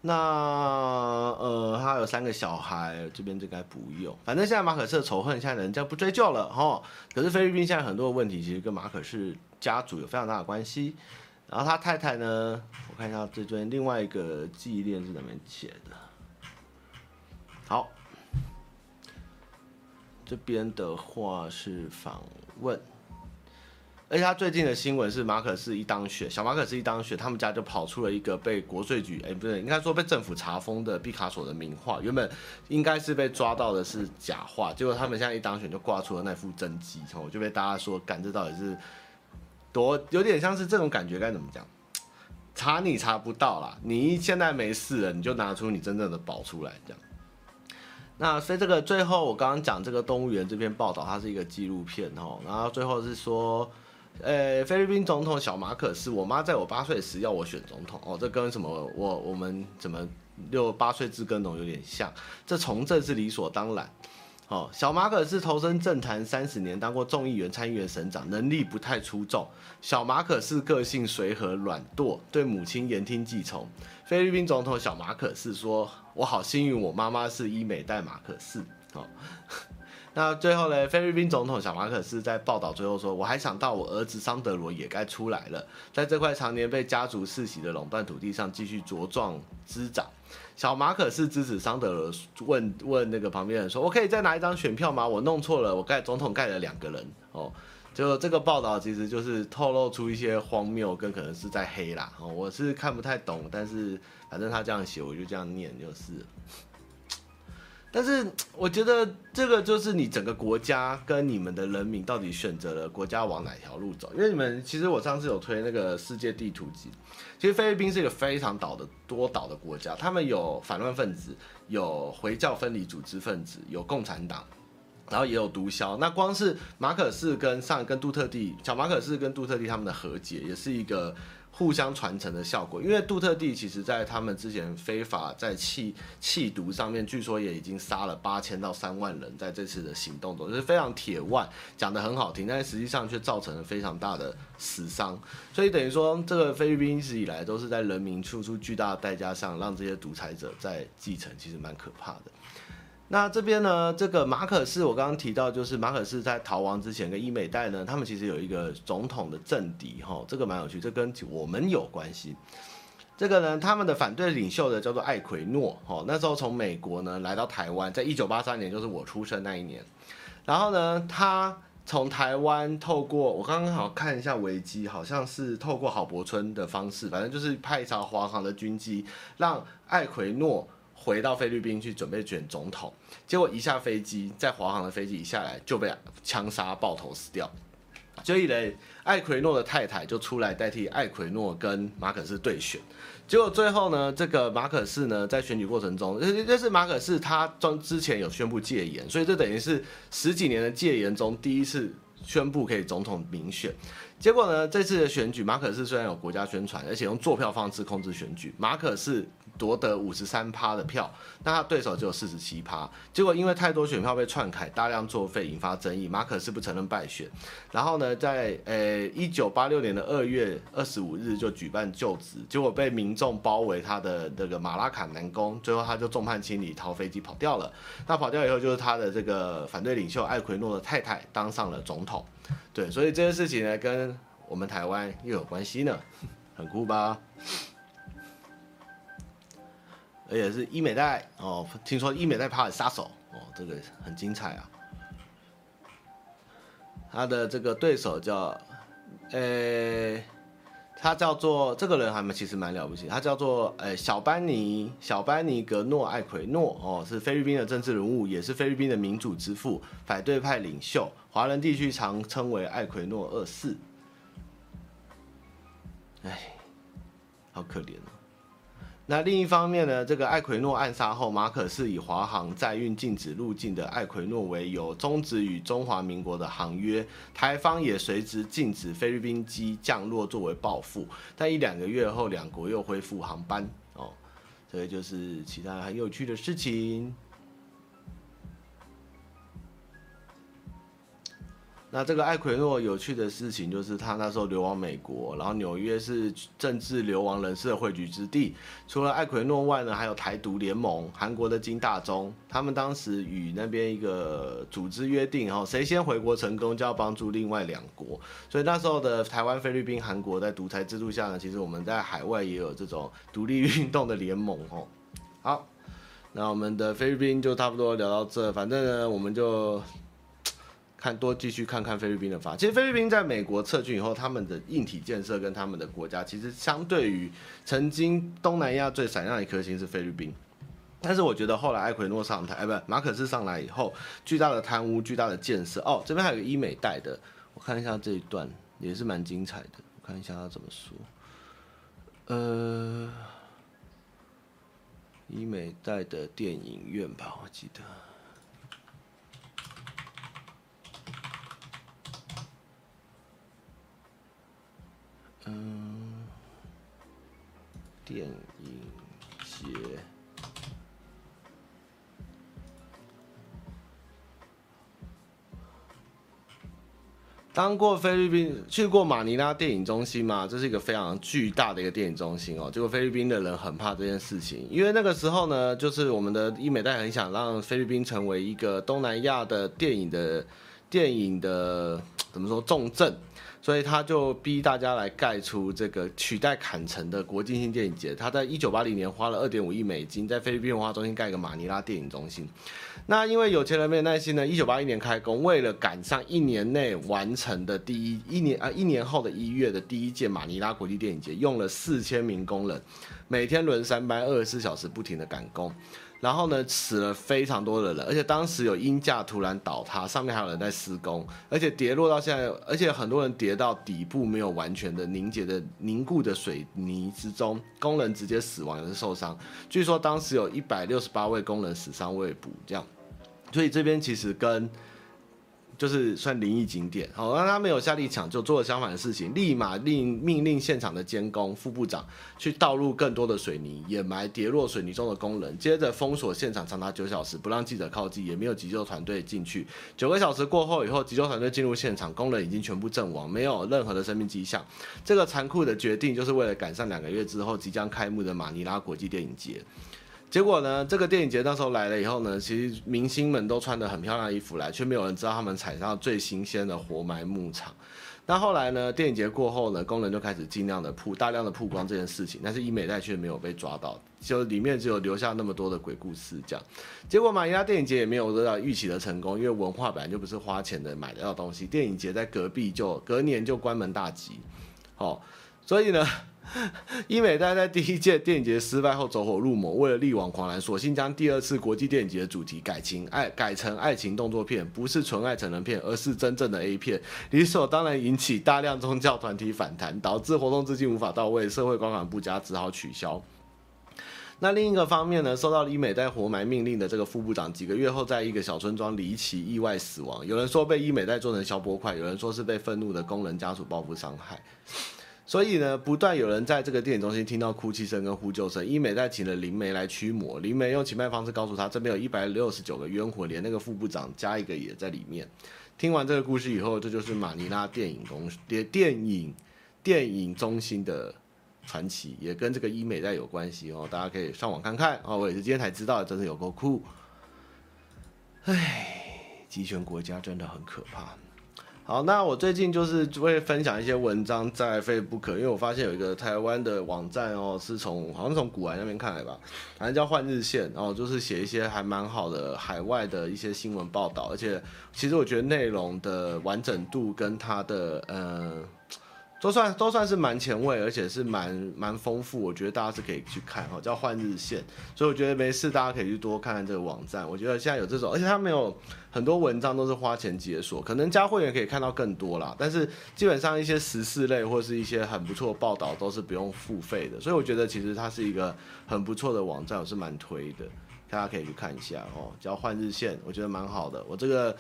那呃，他有三个小孩，这边就该不用。反正现在马可仕的仇恨，现在人家不追究了哈。可是菲律宾现在很多的问题，其实跟马可是家族有非常大的关系。然后他太太呢，我看一下这边另外一个记忆链是怎么写的。好，这边的话是访问。而且他最近的新闻是马可是一当选，小马可是一当选，他们家就跑出了一个被国税局，哎，不对，应该说被政府查封的毕卡索的名画，原本应该是被抓到的是假画，结果他们现在一当选就挂出了那副真迹，我就被大家说，干这到底是多有点像是这种感觉，该怎么讲？查你查不到啦，你现在没事了，你就拿出你真正的宝出来，这样。那所以这个最后我刚刚讲这个动物园这篇报道，它是一个纪录片哦，然后最后是说。呃、菲律宾总统小马可仕，我妈在我八岁时要我选总统哦，这跟什么我我们怎么六八岁自耕农有点像，这从政是理所当然。哦，小马可仕投身政坛三十年，当过众议员、参议员、省长，能力不太出众。小马可仕个性随和软惰，对母亲言听计从。菲律宾总统小马可仕说：“我好幸运，我妈妈是医美代马可仕。”哦。那最后呢，菲律宾总统小马可是在报道最后说：“我还想到我儿子桑德罗也该出来了，在这块常年被家族世袭的垄断土地上继续茁壮滋长。”小马可是支持桑德罗问问那个旁边人说：“我可以再拿一张选票吗？我弄错了，我盖总统盖了两个人哦。”就这个报道其实就是透露出一些荒谬跟可能是在黑啦。哦，我是看不太懂，但是反正他这样写，我就这样念就是。但是 我觉得这个就是你整个国家跟你们的人民到底选择了国家往哪条路走？因为你们其实我上次有推那个世界地图集，其实菲律宾是一个非常岛的多岛的国家，他们有反乱分子，有回教分离组织分子，有共产党，然后也有毒枭。那光是马可仕跟上跟杜特地，小马可仕跟杜特地他们的和解，也是一个。互相传承的效果，因为杜特地其实在他们之前非法在弃弃毒上面，据说也已经杀了八千到三万人，在这次的行动中，就是非常铁腕，讲得很好听，但实际上却造成了非常大的死伤。所以等于说，这个菲律宾一直以来都是在人民付出巨大的代价上，让这些独裁者在继承，其实蛮可怕的。那这边呢，这个马可仕，我刚刚提到，就是马可仕在逃亡之前跟伊美代呢，他们其实有一个总统的政敌，哈，这个蛮有趣，这跟我们有关系。这个呢，他们的反对领袖的叫做艾奎诺，哈，那时候从美国呢来到台湾，在一九八三年，就是我出生那一年。然后呢，他从台湾透过我刚刚好看一下维基，好像是透过郝柏村的方式，反正就是派一艘华航的军机，让艾奎诺。回到菲律宾去准备选总统，结果一下飞机，在华航的飞机一下来就被枪杀爆头死掉。所以呢，艾奎诺的太太就出来代替艾奎诺跟马可仕对选。结果最后呢，这个马可仕呢在选举过程中，就是马可仕他装之前有宣布戒严，所以这等于是十几年的戒严中第一次宣布可以总统民选。结果呢，这次的选举，马可仕虽然有国家宣传，而且用作票方式控制选举，马可仕。夺得五十三趴的票，那他对手只有四十七趴。结果因为太多选票被篡改，大量作废，引发争议。马可仕不承认败选。然后呢，在呃一九八六年的二月二十五日就举办就职，结果被民众包围他的那个马拉卡南宫，最后他就众叛亲离，逃飞机跑掉了。那跑掉以后，就是他的这个反对领袖艾奎诺的太太当上了总统。对，所以这件事情呢，跟我们台湾又有关系呢，很酷吧？而且是伊美代哦，听说伊美黛怕杀手哦，这个很精彩啊。他的这个对手叫，呃，他叫做这个人还蛮其实蛮了不起，他叫做呃、小班尼小班尼格诺艾奎诺哦，是菲律宾的政治人物，也是菲律宾的民主之父，反对派领袖，华人地区常称为艾奎诺二世。哎，好可怜哦。那另一方面呢，这个艾奎诺暗杀后，马可是以华航载运禁止入境的艾奎诺为由，终止与中华民国的航约，台方也随之禁止菲律宾机降落作为报复。但一两个月后，两国又恢复航班哦，所以就是其他很有趣的事情。那这个艾奎诺有趣的事情就是，他那时候流亡美国，然后纽约是政治流亡人士的汇聚之地。除了艾奎诺外呢，还有台独联盟、韩国的金大中，他们当时与那边一个组织约定，然后谁先回国成功，就要帮助另外两国。所以那时候的台湾、菲律宾、韩国在独裁制度下呢，其实我们在海外也有这种独立运动的联盟哦。好，那我们的菲律宾就差不多聊到这，反正呢，我们就。看多继续看看菲律宾的法。其实菲律宾在美国撤军以后，他们的硬体建设跟他们的国家，其实相对于曾经东南亚最闪亮的一颗星是菲律宾。但是我觉得后来艾奎诺上台，哎，不，马可斯上来以后，巨大的贪污，巨大的建设。哦，这边还有个医美代的，我看一下这一段也是蛮精彩的。我看一下他怎么说。呃，医美代的电影院吧，我记得。嗯，电影节，当过菲律宾，去过马尼拉电影中心吗？这是一个非常巨大的一个电影中心哦。结果菲律宾的人很怕这件事情，因为那个时候呢，就是我们的医美代很想让菲律宾成为一个东南亚的电影的电影的怎么说重镇。所以他就逼大家来盖出这个取代坎城的国际性电影节。他在一九八零年花了二点五亿美金，在菲律宾文化中心盖一个马尼拉电影中心。那因为有钱人没有耐心呢，一九八一年开工，为了赶上一年内完成的第一一年啊一年后的一月的第一届马尼拉国际电影节，用了四千名工人，每天轮三班，二十四小时不停的赶工。然后呢，死了非常多的人，而且当时有鹰架突然倒塌，上面还有人在施工，而且跌落到现在，而且很多人跌到底部没有完全的凝结的凝固的水泥之中，工人直接死亡，有人受伤。据说当时有一百六十八位工人死伤未卜，这样，所以这边其实跟。就是算灵异景点，好，让他没有下令抢救，做了相反的事情，立马令命令现场的监工副部长去倒入更多的水泥，掩埋跌落水泥中的工人，接着封锁现场长达九小时，不让记者靠近，也没有急救团队进去。九个小时过后以后，急救团队进入现场，工人已经全部阵亡，没有任何的生命迹象。这个残酷的决定，就是为了赶上两个月之后即将开幕的马尼拉国际电影节。结果呢，这个电影节那时候来了以后呢，其实明星们都穿得很漂亮的衣服来，却没有人知道他们踩上最新鲜的活埋牧场。那后来呢，电影节过后呢，工人就开始尽量的曝大量的曝光这件事情，但是医美代却没有被抓到，就里面只有留下那么多的鬼故事这样。结果马尼拉电影节也没有得到预期的成功，因为文化本来就不是花钱的买得到东西，电影节在隔壁就隔年就关门大吉，哦，所以呢。医美代在第一届电影节失败后走火入魔，为了力挽狂澜，索性将第二次国际电影节的主题改情爱改成爱情动作片，不是纯爱成人片，而是真正的 A 片，理所当然引起大量宗教团体反弹，导致活动资金无法到位，社会观感不佳，只好取消。那另一个方面呢，受到医美代活埋命令的这个副部长，几个月后在一个小村庄离奇意外死亡，有人说被医美代做成消波块，有人说是被愤怒的工人家属报复伤害。所以呢，不断有人在这个电影中心听到哭泣声跟呼救声。医美在请了灵媒来驱魔，灵媒用奇妙方式告诉他，这边有一百六十九个冤魂，连那个副部长加一个也在里面。听完这个故事以后，这就是马尼拉电影公电电影电影中心的传奇，也跟这个医美在有关系哦。大家可以上网看看哦。我也是今天才知道，真的有够酷。唉，集权国家真的很可怕。好，那我最近就是会分享一些文章在 Facebook，因为我发现有一个台湾的网站哦，是从好像从古玩那边看来吧，反正叫换日线，然后就是写一些还蛮好的海外的一些新闻报道，而且其实我觉得内容的完整度跟它的呃都算都算是蛮前卫，而且是蛮蛮丰富，我觉得大家是可以去看哈，叫《换日线》，所以我觉得没事，大家可以去多看看这个网站。我觉得现在有这种，而且它没有很多文章都是花钱解锁，可能加会员可以看到更多啦。但是基本上一些时事类或是一些很不错的报道都是不用付费的，所以我觉得其实它是一个很不错的网站，我是蛮推的，大家可以去看一下哦。叫《换日线》，我觉得蛮好的。我这个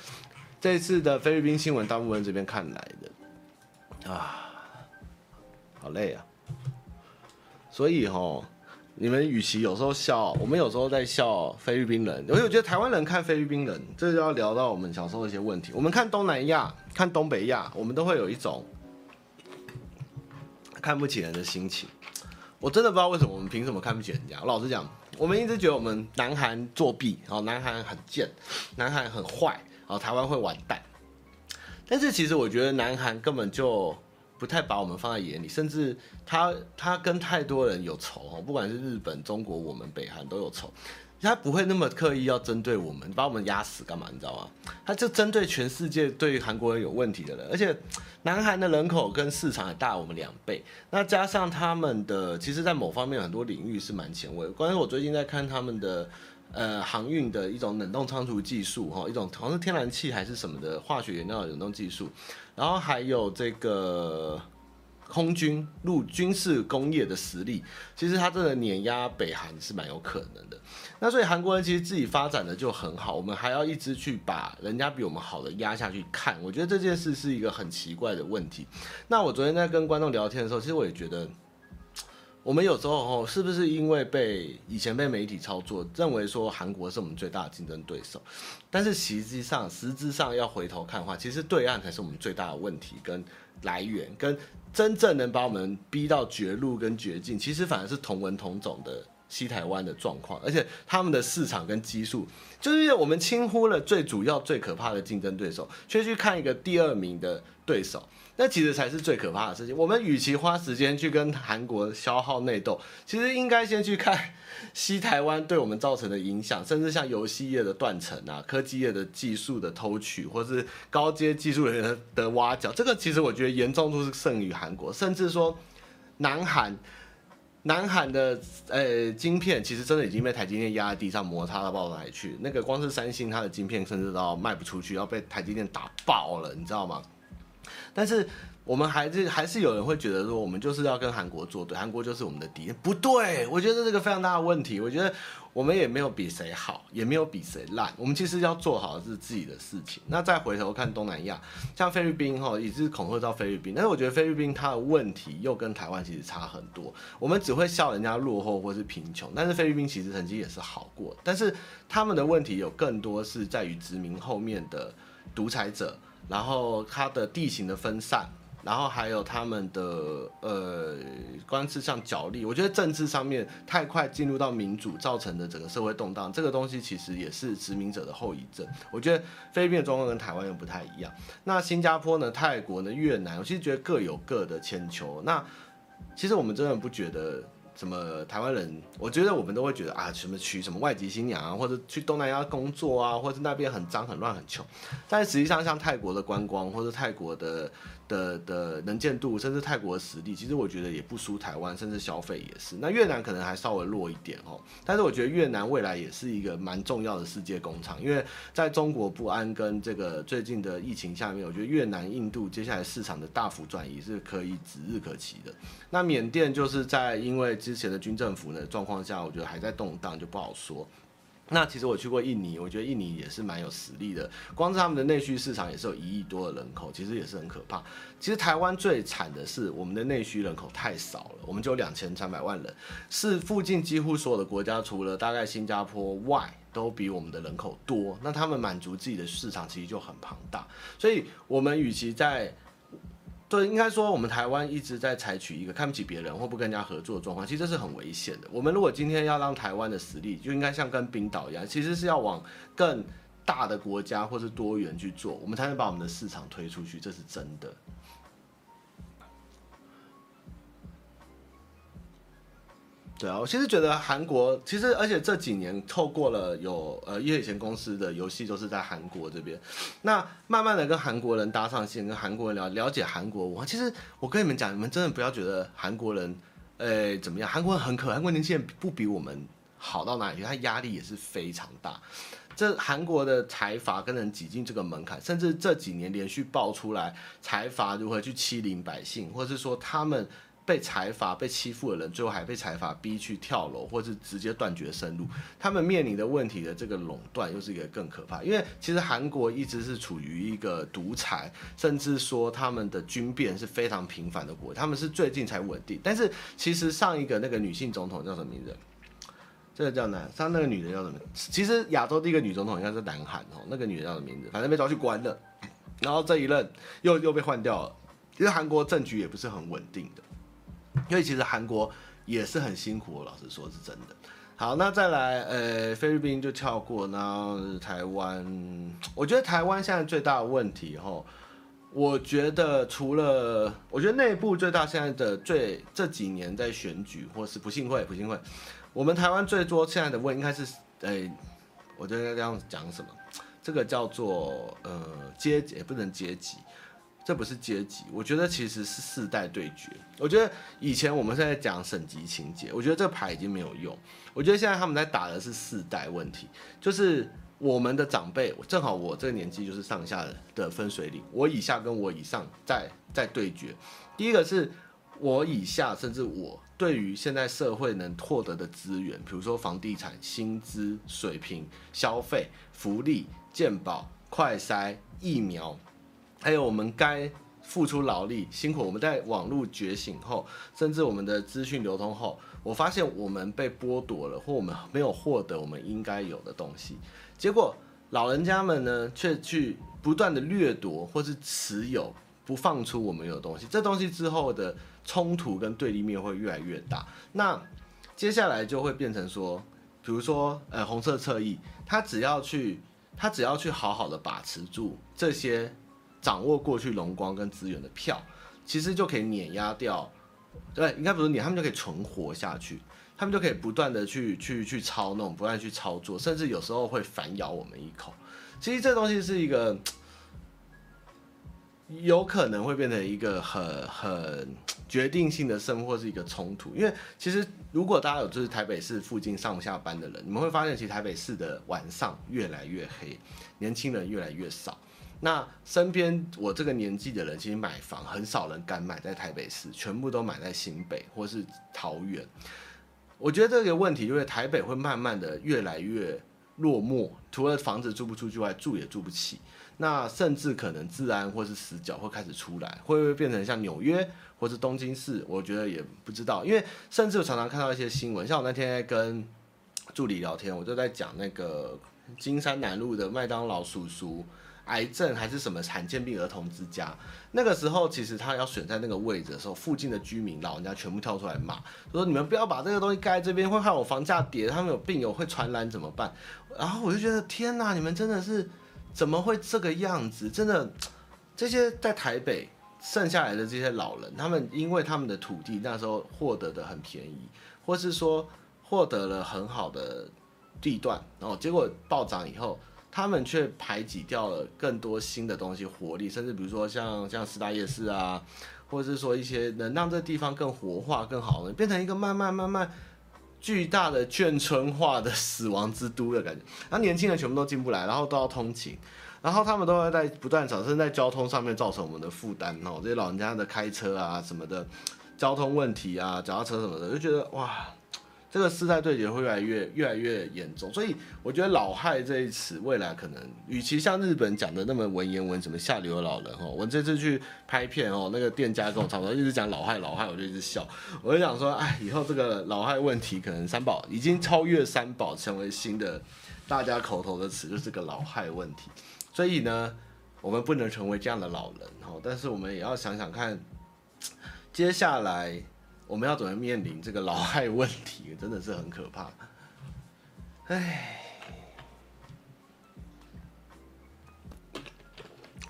这次的菲律宾新闻大部分这边看来的啊。好累啊，所以哦，你们与其有时候笑，我们有时候在笑菲律宾人，因为我觉得台湾人看菲律宾人，这就要聊到我们小时候的一些问题。我们看东南亚、看东北亚，我们都会有一种看不起人的心情。我真的不知道为什么我们凭什么看不起人家。我老实讲，我们一直觉得我们南韩作弊，然后南韩很贱，南韩很坏，然后台湾会完蛋。但是其实我觉得南韩根本就。不太把我们放在眼里，甚至他他跟太多人有仇哦，不管是日本、中国、我们、北韩都有仇，他不会那么刻意要针对我们，把我们压死干嘛？你知道吗？他就针对全世界对韩国人有问题的人，而且南韩的人口跟市场还大我们两倍，那加上他们的，其实在某方面很多领域是蛮前卫。关于我最近在看他们的。呃，航运的一种冷冻仓储技术，哈，一种好像是天然气还是什么的化学原料的冷冻技术，然后还有这个空军陆军事工业的实力，其实它真的碾压北韩是蛮有可能的。那所以韩国人其实自己发展的就很好，我们还要一直去把人家比我们好的压下去看，我觉得这件事是一个很奇怪的问题。那我昨天在跟观众聊天的时候，其实我也觉得。我们有时候哦，是不是因为被以前被媒体操作，认为说韩国是我们最大的竞争对手？但是实际上，实质上要回头看的话，其实对岸才是我们最大的问题跟来源，跟真正能把我们逼到绝路跟绝境，其实反而是同文同种的西台湾的状况，而且他们的市场跟基数，就是因为我们轻忽了最主要、最可怕的竞争对手，却去看一个第二名的对手。那其实才是最可怕的事情。我们与其花时间去跟韩国消耗内斗，其实应该先去看西台湾对我们造成的影响，甚至像游戏业的断层啊、科技业的技术的偷取，或是高阶技术人员的挖角。这个其实我觉得严重度是胜于韩国，甚至说南韩，南韩的呃晶片其实真的已经被台积电压在地上摩擦到爆来去。那个光是三星它的晶片甚至都要卖不出去，要被台积电打爆了，你知道吗？但是我们还是还是有人会觉得说，我们就是要跟韩国作对，韩国就是我们的敌人。不对，我觉得这是个非常大的问题。我觉得我们也没有比谁好，也没有比谁烂。我们其实要做好的是自己的事情。那再回头看东南亚，像菲律宾哈，也是恐吓到菲律宾。但是我觉得菲律宾它的问题又跟台湾其实差很多。我们只会笑人家落后或是贫穷，但是菲律宾其实成绩也是好过。但是他们的问题有更多是在于殖民后面的独裁者。然后它的地形的分散，然后还有他们的呃，光是像角力，我觉得政治上面太快进入到民主造成的整个社会动荡，这个东西其实也是殖民者的后遗症。我觉得菲律宾的状况跟台湾又不太一样。那新加坡呢？泰国呢？越南？我其实觉得各有各的千秋。那其实我们真的不觉得。什么台湾人？我觉得我们都会觉得啊，什么娶什么外籍新娘啊，或者去东南亚工作啊，或者那边很脏很乱很穷。但实际上，像泰国的观光，或者泰国的。的的能见度，甚至泰国的实力，其实我觉得也不输台湾，甚至消费也是。那越南可能还稍微弱一点哦，但是我觉得越南未来也是一个蛮重要的世界工厂，因为在中国不安跟这个最近的疫情下面，我觉得越南、印度接下来市场的大幅转移是可以指日可期的。那缅甸就是在因为之前的军政府的状况下，我觉得还在动荡，就不好说。那其实我去过印尼，我觉得印尼也是蛮有实力的。光是他们的内需市场也是有一亿多的人口，其实也是很可怕。其实台湾最惨的是我们的内需人口太少了，我们就两千三百万人，是附近几乎所有的国家，除了大概新加坡外，都比我们的人口多。那他们满足自己的市场其实就很庞大，所以我们与其在对，应该说我们台湾一直在采取一个看不起别人或不跟人家合作的状况，其实这是很危险的。我们如果今天要让台湾的实力，就应该像跟冰岛一样，其实是要往更大的国家或是多元去做，我们才能把我们的市场推出去，这是真的。对啊，我其实觉得韩国其实，而且这几年透过了有呃，因为以前公司的游戏都是在韩国这边，那慢慢的跟韩国人搭上线，跟韩国人聊了解韩国文化。其实我跟你们讲，你们真的不要觉得韩国人，呃，怎么样？韩国人很可爱，韩国年轻人不比我们好到哪里去，他压力也是非常大。这韩国的财阀跟人挤进这个门槛，甚至这几年连续爆出来财阀如何去欺凌百姓，或者是说他们。被财阀被欺负的人，最后还被财阀逼去跳楼，或是直接断绝生路。他们面临的问题的这个垄断，又是一个更可怕。因为其实韩国一直是处于一个独裁，甚至说他们的军变是非常频繁的国，他们是最近才稳定。但是其实上一个那个女性总统叫什么名字？这个叫男，上那个女的叫什么？其实亚洲第一个女总统应该是南韩哦，那个女的叫什么名字？反正被抓去关了，然后这一任又又被换掉了。其实韩国政局也不是很稳定的。因为其实韩国也是很辛苦，老实说是真的。好，那再来，呃，菲律宾就跳过，然后台湾，我觉得台湾现在最大的问题，吼，我觉得除了，我觉得内部最大现在的最这几年在选举，或是不幸会不幸会，我们台湾最多现在的问应该是，哎，我觉得这样讲什么？这个叫做呃阶级，也不能阶级。这不是阶级，我觉得其实是世代对决。我觉得以前我们现在讲省级情节，我觉得这牌已经没有用。我觉得现在他们在打的是世代问题，就是我们的长辈，正好我这个年纪就是上下的分水岭，我以下跟我以上在在对决。第一个是我以下，甚至我对于现在社会能获得的资源，比如说房地产、薪资水平、消费、福利、健保、快筛、疫苗。还有我们该付出劳力、辛苦，我们在网络觉醒后，甚至我们的资讯流通后，我发现我们被剥夺了，或我们没有获得我们应该有的东西。结果老人家们呢，却去不断的掠夺或是持有，不放出我们有东西。这东西之后的冲突跟对立面会越来越大。那接下来就会变成说，比如说呃红色侧翼，他只要去，他只要去好好的把持住这些。掌握过去荣光跟资源的票，其实就可以碾压掉，对，应该不是碾，他们就可以存活下去，他们就可以不断的去去去操弄，不断去操作，甚至有时候会反咬我们一口。其实这东西是一个有可能会变成一个很很决定性的胜负，或是一个冲突。因为其实如果大家有就是台北市附近上下班的人，你们会发现，其实台北市的晚上越来越黑，年轻人越来越少。那身边我这个年纪的人，其实买房很少人敢买在台北市，全部都买在新北或是桃园。我觉得这个问题就是台北会慢慢的越来越落寞，除了房子租不出去外，住也住不起。那甚至可能治安或是死角会开始出来，会不会变成像纽约或是东京市？我觉得也不知道，因为甚至我常常看到一些新闻，像我那天在跟助理聊天，我就在讲那个金山南路的麦当劳叔叔。癌症还是什么罕见病儿童之家？那个时候其实他要选在那个位置的时候，附近的居民老人家全部跳出来骂，说你们不要把这个东西盖在这边，会害我房价跌，他们有病友会传染怎么办？然后我就觉得天哪，你们真的是怎么会这个样子？真的，这些在台北剩下来的这些老人，他们因为他们的土地那时候获得的很便宜，或是说获得了很好的地段，然后结果暴涨以后。他们却排挤掉了更多新的东西，活力，甚至比如说像像师大夜市啊，或者是说一些能让这地方更活化、更好的，变成一个慢慢慢慢巨大的眷村化的死亡之都的感觉。然后年轻人全部都进不来，然后都要通勤，然后他们都会在不断产生在交通上面造成我们的负担哦，这些老人家的开车啊什么的，交通问题啊，脚踏车什么的，就觉得哇。这个世代对决会越来越越来越严重，所以我觉得“老害”这一词未来可能，与其像日本讲的那么文言文，什么下流的老人哦，我这次去拍片哦，那个店家跟我差不多，一直讲“老害”“老害”，我就一直笑，我就想说，哎，以后这个“老害”问题可能三宝已经超越三宝，成为新的大家口头的词，就是个“老害”问题。所以呢，我们不能成为这样的老人哦，但是我们也要想想看，接下来。我们要怎么面临这个老害问题？真的是很可怕。唉，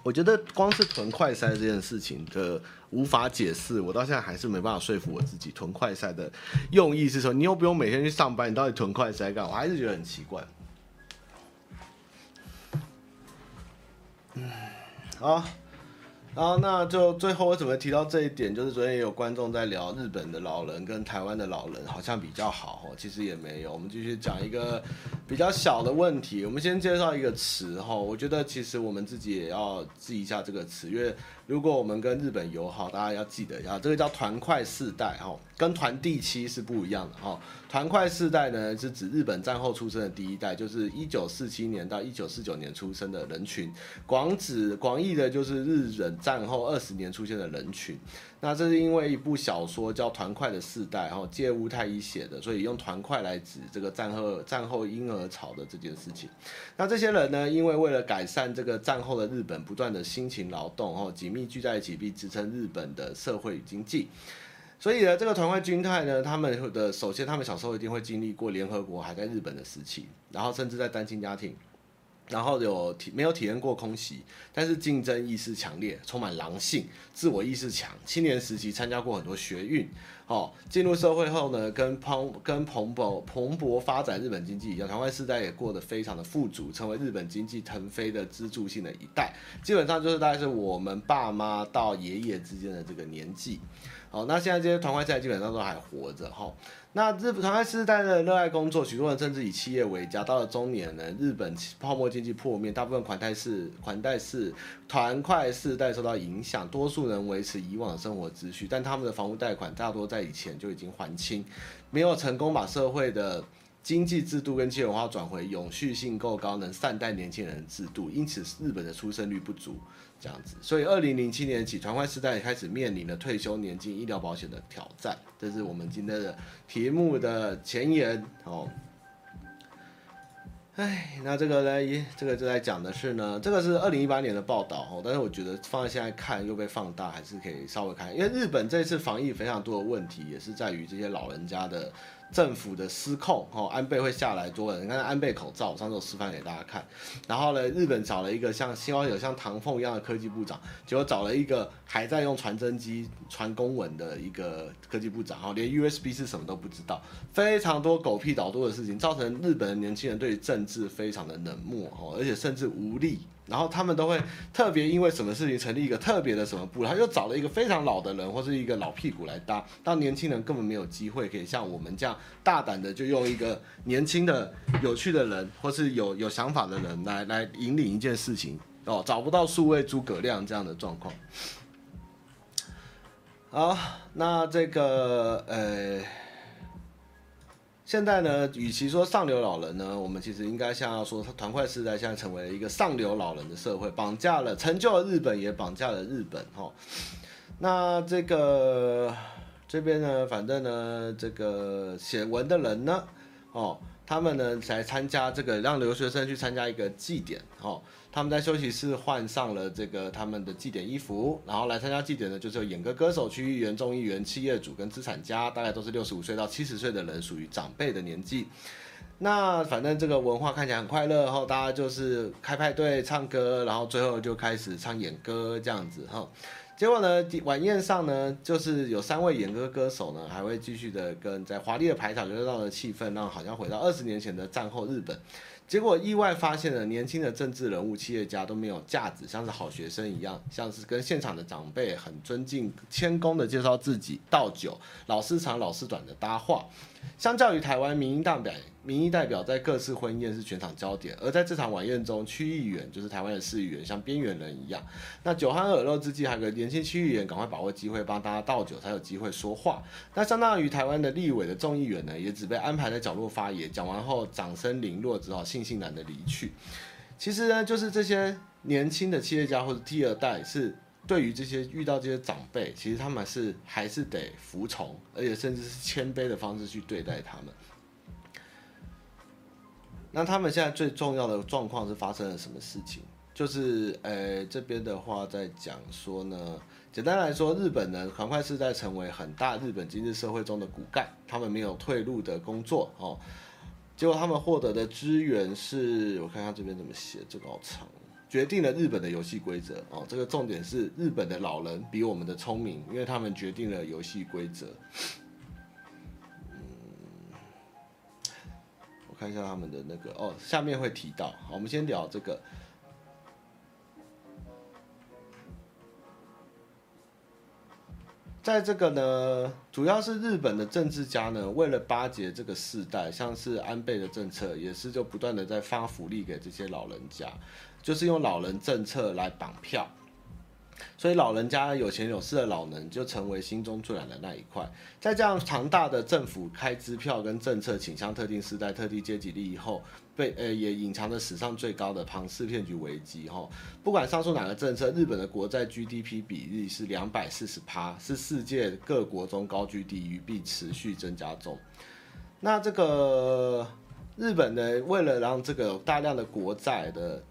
我觉得光是囤快塞这件事情的无法解释，我到现在还是没办法说服我自己。囤快塞的用意是说，你又不用每天去上班，你到底囤快塞干？我还是觉得很奇怪。嗯，好。然后，那就最后我怎么提到这一点？就是昨天也有观众在聊日本的老人跟台湾的老人好像比较好哦，其实也没有。我们继续讲一个比较小的问题。我们先介绍一个词哈，我觉得其实我们自己也要记一下这个词，因为。如果我们跟日本友好，大家要记得一下，这个叫团块世代哈，跟团地七是不一样的哈。团块世代呢是指日本战后出生的第一代，就是一九四七年到一九四九年出生的人群。广指广义的就是日本战后二十年出现的人群。那这是因为一部小说叫《团块的世代》，然后芥屋太一写的，所以用团块来指这个战后战后婴儿潮的这件事情。那这些人呢，因为为了改善这个战后的日本，不断的辛勤劳动，哦，紧密聚在一起，并支撑日本的社会与经济。所以呢，这个团块军态呢，他们的首先，他们小时候一定会经历过联合国还在日本的时期，然后甚至在单亲家庭。然后有体没有体验过空袭，但是竞争意识强烈，充满狼性，自我意识强。青年时期参加过很多学运，哦，进入社会后呢，跟蓬跟蓬勃蓬勃发展日本经济一样，团块世代也过得非常的富足，成为日本经济腾飞的支柱性的一代。基本上就是大概是我们爸妈到爷爷之间的这个年纪。好，那现在这些团块世代基本上都还活着，哈。那日本团块世代的热爱工作，许多人甚至以企业为家。到了中年呢，日本泡沫经济破灭，大部分款待式款待式团块世代受到影响，多数人维持以往的生活秩序，但他们的房屋贷款大多在以前就已经还清，没有成功把社会的经济制度跟企业文化转回永续性够高、能善待年轻人的制度，因此日本的出生率不足。这样子，所以二零零七年起，团块时代开始面临了退休年金、医疗保险的挑战。这是我们今天的题目的前言哦。哎，那这个呢？这个就在讲的是呢，这个是二零一八年的报道哦。但是我觉得放在现在看又被放大，还是可以稍微看，因为日本这次防疫非常多的问题，也是在于这些老人家的。政府的失控，哦，安倍会下来多人，你看安倍口罩，我上次有示范给大家看。然后呢，日本找了一个像希望有像唐凤一样的科技部长，结果找了一个还在用传真机传公文的一个科技部长，哈，连 USB 是什么都不知道，非常多狗屁倒多的事情，造成日本的年轻人对于政治非常的冷漠，哦，而且甚至无力。然后他们都会特别因为什么事情成立一个特别的什么部，他又找了一个非常老的人或是一个老屁股来搭，当年轻人根本没有机会可以像我们这样大胆的就用一个年轻的有趣的人或是有有想法的人来来引领一件事情哦，找不到数位诸葛亮这样的状况。好，那这个呃。现在呢，与其说上流老人呢，我们其实应该像要说，团块世代现在成为了一个上流老人的社会，绑架了，成就了日本，也绑架了日本，哈。那这个这边呢，反正呢，这个写文的人呢，哦，他们呢才参加这个，让留学生去参加一个祭典，哈。他们在休息室换上了这个他们的祭典衣服，然后来参加祭典的，就是有演歌歌手、区议员、众议员、企业主跟资产家，大概都是六十五岁到七十岁的人，属于长辈的年纪。那反正这个文化看起来很快乐，然后大家就是开派对、唱歌，然后最后就开始唱演歌这样子哈。结果呢，晚宴上呢，就是有三位演歌歌手呢，还会继续的跟在华丽的排场热闹的气氛，让好像回到二十年前的战后日本。结果意外发现了年轻的政治人物、企业家都没有架子，像是好学生一样，像是跟现场的长辈很尊敬、谦恭的介绍自己、倒酒、老师长、老师短的搭话。相较于台湾，民意代表、民意代表在各式婚宴是全场焦点，而在这场晚宴中，区议员就是台湾的市议员，像边缘人一样。那酒酣耳热之际，还有个年轻区议员赶快把握机会帮大家倒酒，才有机会说话。那相当于台湾的立委的众议员呢，也只被安排在角落发言，讲完后掌声零落，只好悻悻然的离去。其实呢，就是这些年轻的企业家或者第二代是。对于这些遇到这些长辈，其实他们是还是得服从，而且甚至是谦卑的方式去对待他们。那他们现在最重要的状况是发生了什么事情？就是，呃，这边的话在讲说呢，简单来说，日本呢，很快是在成为很大日本经济社会中的骨干，他们没有退路的工作哦。结果他们获得的资源是，我看看这边怎么写，这个好长。决定了日本的游戏规则哦。这个重点是日本的老人比我们的聪明，因为他们决定了游戏规则。嗯，我看一下他们的那个哦，下面会提到。好，我们先聊这个。在这个呢，主要是日本的政治家呢，为了巴结这个世代，像是安倍的政策，也是就不断的在发福利给这些老人家，就是用老人政策来绑票。所以老人家有钱有势的老人就成为心中最软的那一块，在这样庞大的政府开支票跟政策倾向特定世代、特定阶级利益后，被呃也隐藏着史上最高的庞氏骗局危机哈。不管上述哪个政策，日本的国债 GDP 比例是两百四十趴，是世界各国中高居第一，并持续增加中。那这个日本呢，为了让这个大量的国债的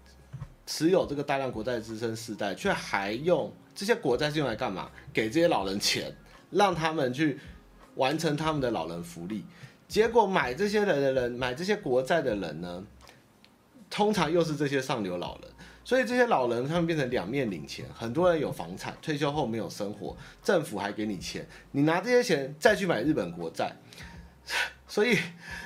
持有这个大量国债支撑世代，却还用这些国债是用来干嘛？给这些老人钱，让他们去完成他们的老人福利。结果买这些人的人，买这些国债的人呢，通常又是这些上流老人。所以这些老人他们变成两面领钱，很多人有房产，退休后没有生活，政府还给你钱，你拿这些钱再去买日本国债。所以，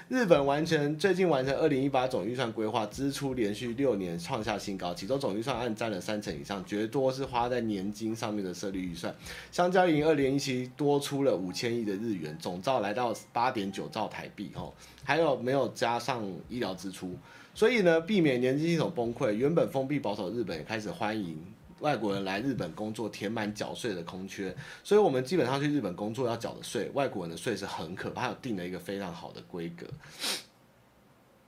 日本完全最近完成二零一八总预算规划，支出连续六年创下新高，其中总预算案占了三成以上，绝多是花在年金上面的设立预算，相较于二零一七多出了五千亿的日元，总兆来到八点九兆台币，吼，还有没有加上医疗支出？所以呢，避免年金系统崩溃，原本封闭保守的日本也开始欢迎。外国人来日本工作，填满缴税的空缺，所以我们基本上去日本工作要缴的税，外国人的税是很可怕，有定了一个非常好的规格。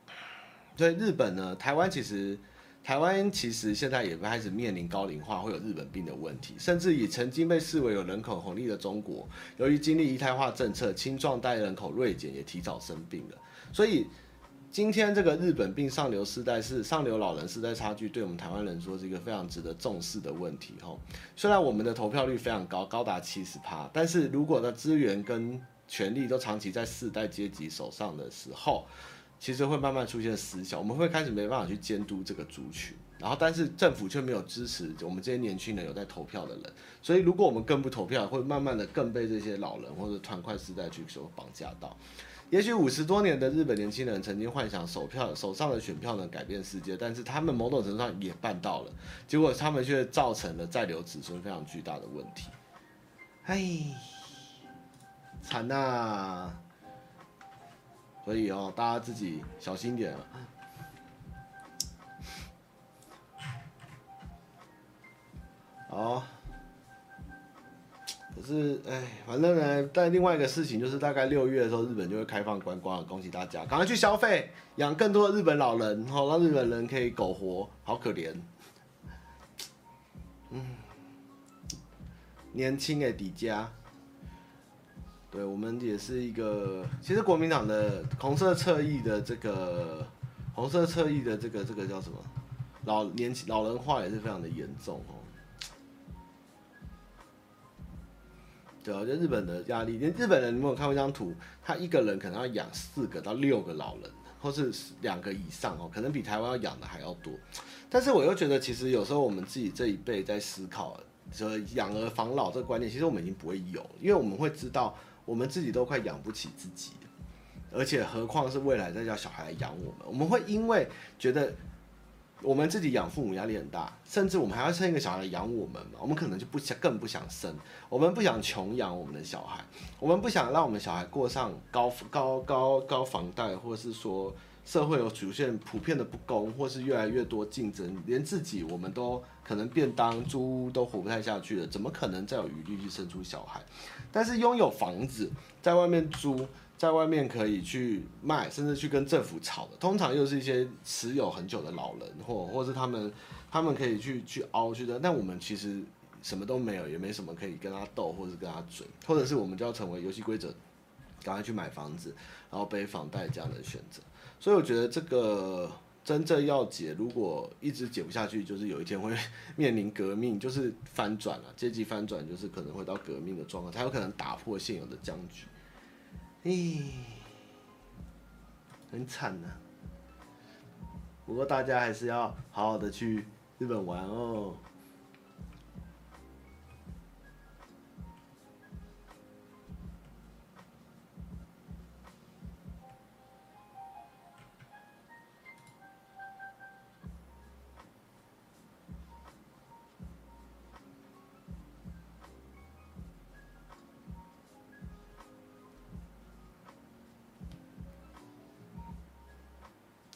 所以日本呢，台湾其实，台湾其实现在也开始面临高龄化，会有日本病的问题，甚至以曾经被视为有人口红利的中国，由于经历一胎化政策，青壮代人口锐减，也提早生病了，所以。今天这个日本病上流世代是上流老人世代差距，对我们台湾人说是一个非常值得重视的问题哈。虽然我们的投票率非常高，高达七十趴，但是如果呢资源跟权力都长期在世代阶级手上的时候，其实会慢慢出现失效，我们会开始没办法去监督这个族群，然后但是政府却没有支持我们这些年轻人有在投票的人，所以如果我们更不投票，会慢慢的更被这些老人或者团块世代去所绑架到。也许五十多年的日本年轻人曾经幻想手票手上的选票能改变世界，但是他们某种程度上也办到了，结果他们却造成了在留子孙非常巨大的问题。唉，惨呐！所以哦，大家自己小心点啊。好。可是，哎，反正呢，但另外一个事情就是，大概六月的时候，日本就会开放观光。恭喜大家，赶快去消费，养更多的日本老人，好让日本人可以苟活。好可怜，嗯，年轻的迪迦，对我们也是一个。其实国民党的红色侧翼的这个红色侧翼的这个这个叫什么？老年轻老人化也是非常的严重哦。对啊，就日本的压力，连日本人，你有没有看过一张图？他一个人可能要养四个到六个老人，或是两个以上哦，可能比台湾要养的还要多。但是我又觉得，其实有时候我们自己这一辈在思考，说养儿防老这个观念，其实我们已经不会有，因为我们会知道，我们自己都快养不起自己，而且何况是未来再叫小孩来养我们，我们会因为觉得。我们自己养父母压力很大，甚至我们还要生一个小孩养我们嘛？我们可能就不想，更不想生。我们不想穷养我们的小孩，我们不想让我们小孩过上高高高高房贷，或是说社会有出现普遍的不公，或是越来越多竞争，连自己我们都可能便当租都活不太下去了，怎么可能再有余力去生出小孩？但是拥有房子，在外面租。在外面可以去卖，甚至去跟政府吵的，通常又是一些持有很久的老人，或或是他们，他们可以去去凹去的。但我们其实什么都没有，也没什么可以跟他斗，或是跟他嘴，或者是我们就要成为游戏规则，赶快去买房子，然后背房贷这样的选择。所以我觉得这个真正要解，如果一直解不下去，就是有一天会面临革命，就是翻转了，阶级翻转，就是可能会到革命的状况，才有可能打破现有的僵局。唉，很惨呐。不过大家还是要好好的去日本玩哦。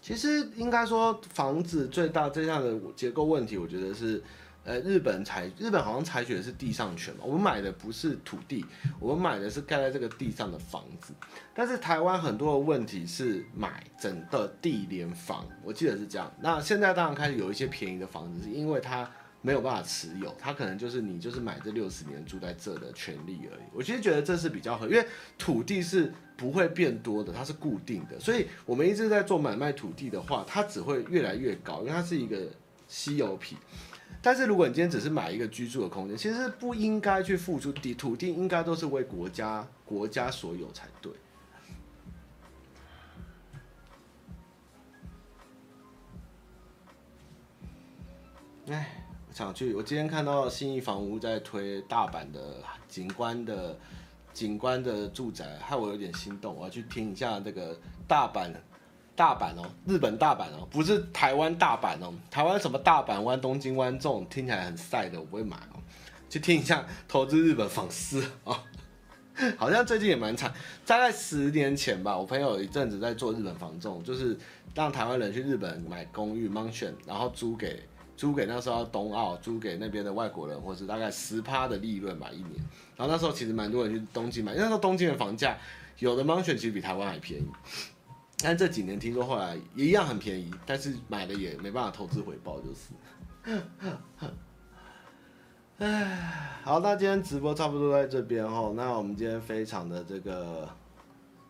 其实应该说，房子最大最大的结构问题，我觉得是，呃，日本采日本好像采取的是地上权嘛，我们买的不是土地，我们买的是盖在这个地上的房子。但是台湾很多的问题是买整个地连房，我记得是这样。那现在当然开始有一些便宜的房子，是因为它。没有办法持有，他可能就是你就是买这六十年住在这的权利而已。我其实觉得这是比较合，因为土地是不会变多的，它是固定的，所以我们一直在做买卖土地的话，它只会越来越高，因为它是一个稀有品。但是如果你今天只是买一个居住的空间，其实不应该去付出地，土地应该都是为国家国家所有才对。哎。想去，我今天看到信义房屋在推大阪的景观的景观的住宅，害我有点心动。我要去听一下这个大阪，大阪哦，日本大阪哦，不是台湾大阪哦，台湾什么大阪湾、东京湾这种听起来很晒的，我不会买哦。去听一下投资日本房市哦，好像最近也蛮惨。大概十年前吧，我朋友有一阵子在做日本房仲，就是让台湾人去日本买公寓 mansion，然后租给。租给那时候东奥，租给那边的外国人，或是大概十趴的利润吧一年。然后那时候其实蛮多人去东京买，因为那时候东京的房价有的 mansion 其实比台湾还便宜。但这几年听说后来也一样很便宜，但是买的也没办法投资回报，就是。唉，好，那今天直播差不多在这边哦。那我们今天非常的这个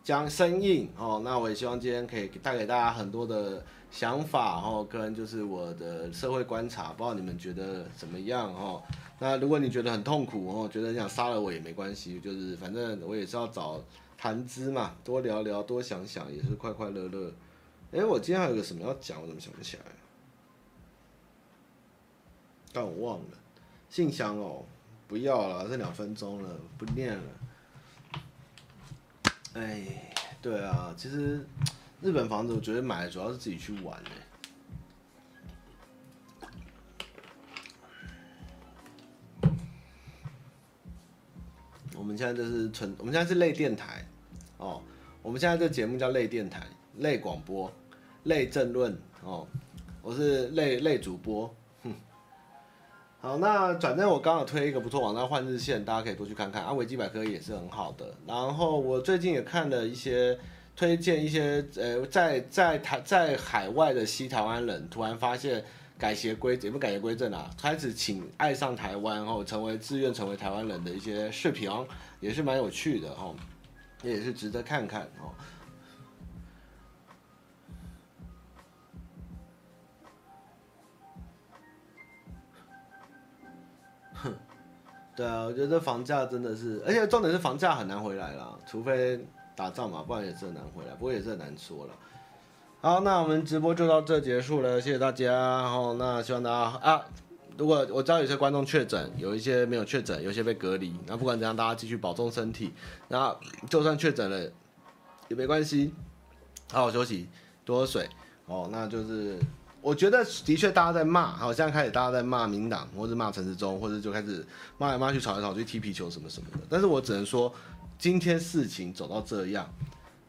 讲生硬哦。那我也希望今天可以带给大家很多的。想法哦，跟就是我的社会观察，不知道你们觉得怎么样哦？那如果你觉得很痛苦哦，觉得你想杀了我也没关系，就是反正我也是要找谈资嘛，多聊聊，多想想，也是快快乐乐。哎，我今天还有个什么要讲，我怎么想不起来？但我忘了。信箱哦，不要了，这两分钟了，不念了。哎，对啊，其实。日本房子，我觉得买主要是自己去玩的。我们现在就是纯，我们现在是类电台哦。我们现在这节目叫类电台、类广播、类政论哦。我是类类主播，好，那反正我刚好推一个不错网站换日线，大家可以多去看看。啊，维基百科也是很好的。然后我最近也看了一些。推荐一些呃，在在台在海外的西台湾人突然发现改邪归也不改邪归正啊，开始请爱上台湾后成为自愿成为台湾人的一些视频，也是蛮有趣的哦，也是值得看看哦。对啊，我觉得房价真的是，而且重点是房价很难回来了，除非。打仗嘛，不然也是很难回来，不过也是很难说了。好，那我们直播就到这结束了，谢谢大家。然后那希望大家啊，如果我知道有些观众确诊，有一些没有确诊，有些被隔离，那不管怎样，大家继续保重身体。那就算确诊了也没关系，好好休息，多喝水。哦，那就是我觉得的确大家在骂，好，现在开始大家在骂民党，或者骂陈时中，或者就开始骂来骂去，吵来吵去，踢皮球什么什么的。但是我只能说。今天事情走到这样，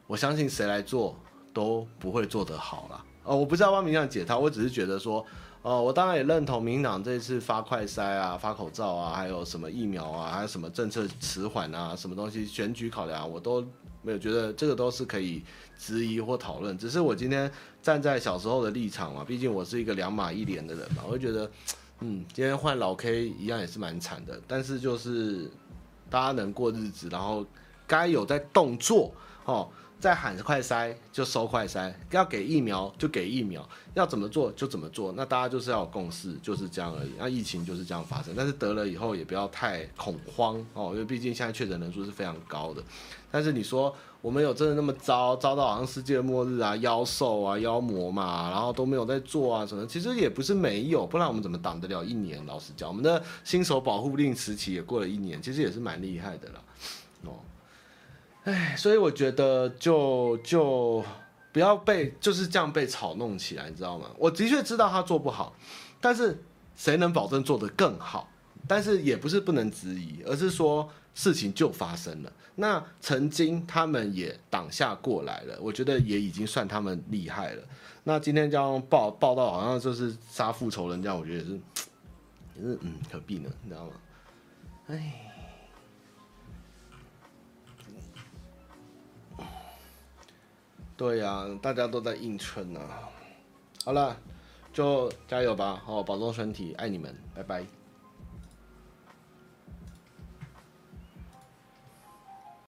我相信谁来做都不会做得好了。哦，我不是要帮民党解套，我只是觉得说，哦，我当然也认同民党这次发快筛啊、发口罩啊，还有什么疫苗啊，还有什么政策迟缓啊，什么东西选举考量，我都没有觉得这个都是可以质疑或讨论。只是我今天站在小时候的立场嘛，毕竟我是一个两马一连的人嘛，我就觉得，嗯，今天换老 K 一样也是蛮惨的，但是就是。大家能过日子，然后该有在动作哦，在喊快筛就收快筛，要给疫苗就给疫苗，要怎么做就怎么做。那大家就是要有共识，就是这样而已。那疫情就是这样发生，但是得了以后也不要太恐慌哦，因为毕竟现在确诊人数是非常高的。但是你说我们有真的那么糟，糟到好像世界末日啊、妖兽啊、妖魔嘛，然后都没有在做啊什么？其实也不是没有，不然我们怎么挡得了一年？老实讲，我们的新手保护令时期也过了一年，其实也是蛮厉害的啦。哎，所以我觉得就就不要被就是这样被炒弄起来，你知道吗？我的确知道他做不好，但是谁能保证做得更好？但是也不是不能质疑，而是说事情就发生了。那曾经他们也挡下过来了，我觉得也已经算他们厉害了。那今天这样报报道，好像就是杀复仇人这样，我觉得是也是嗯，何必呢？你知道吗？哎。对呀、啊，大家都在硬撑呢。好了，就加油吧，好，保重身体，爱你们，拜拜。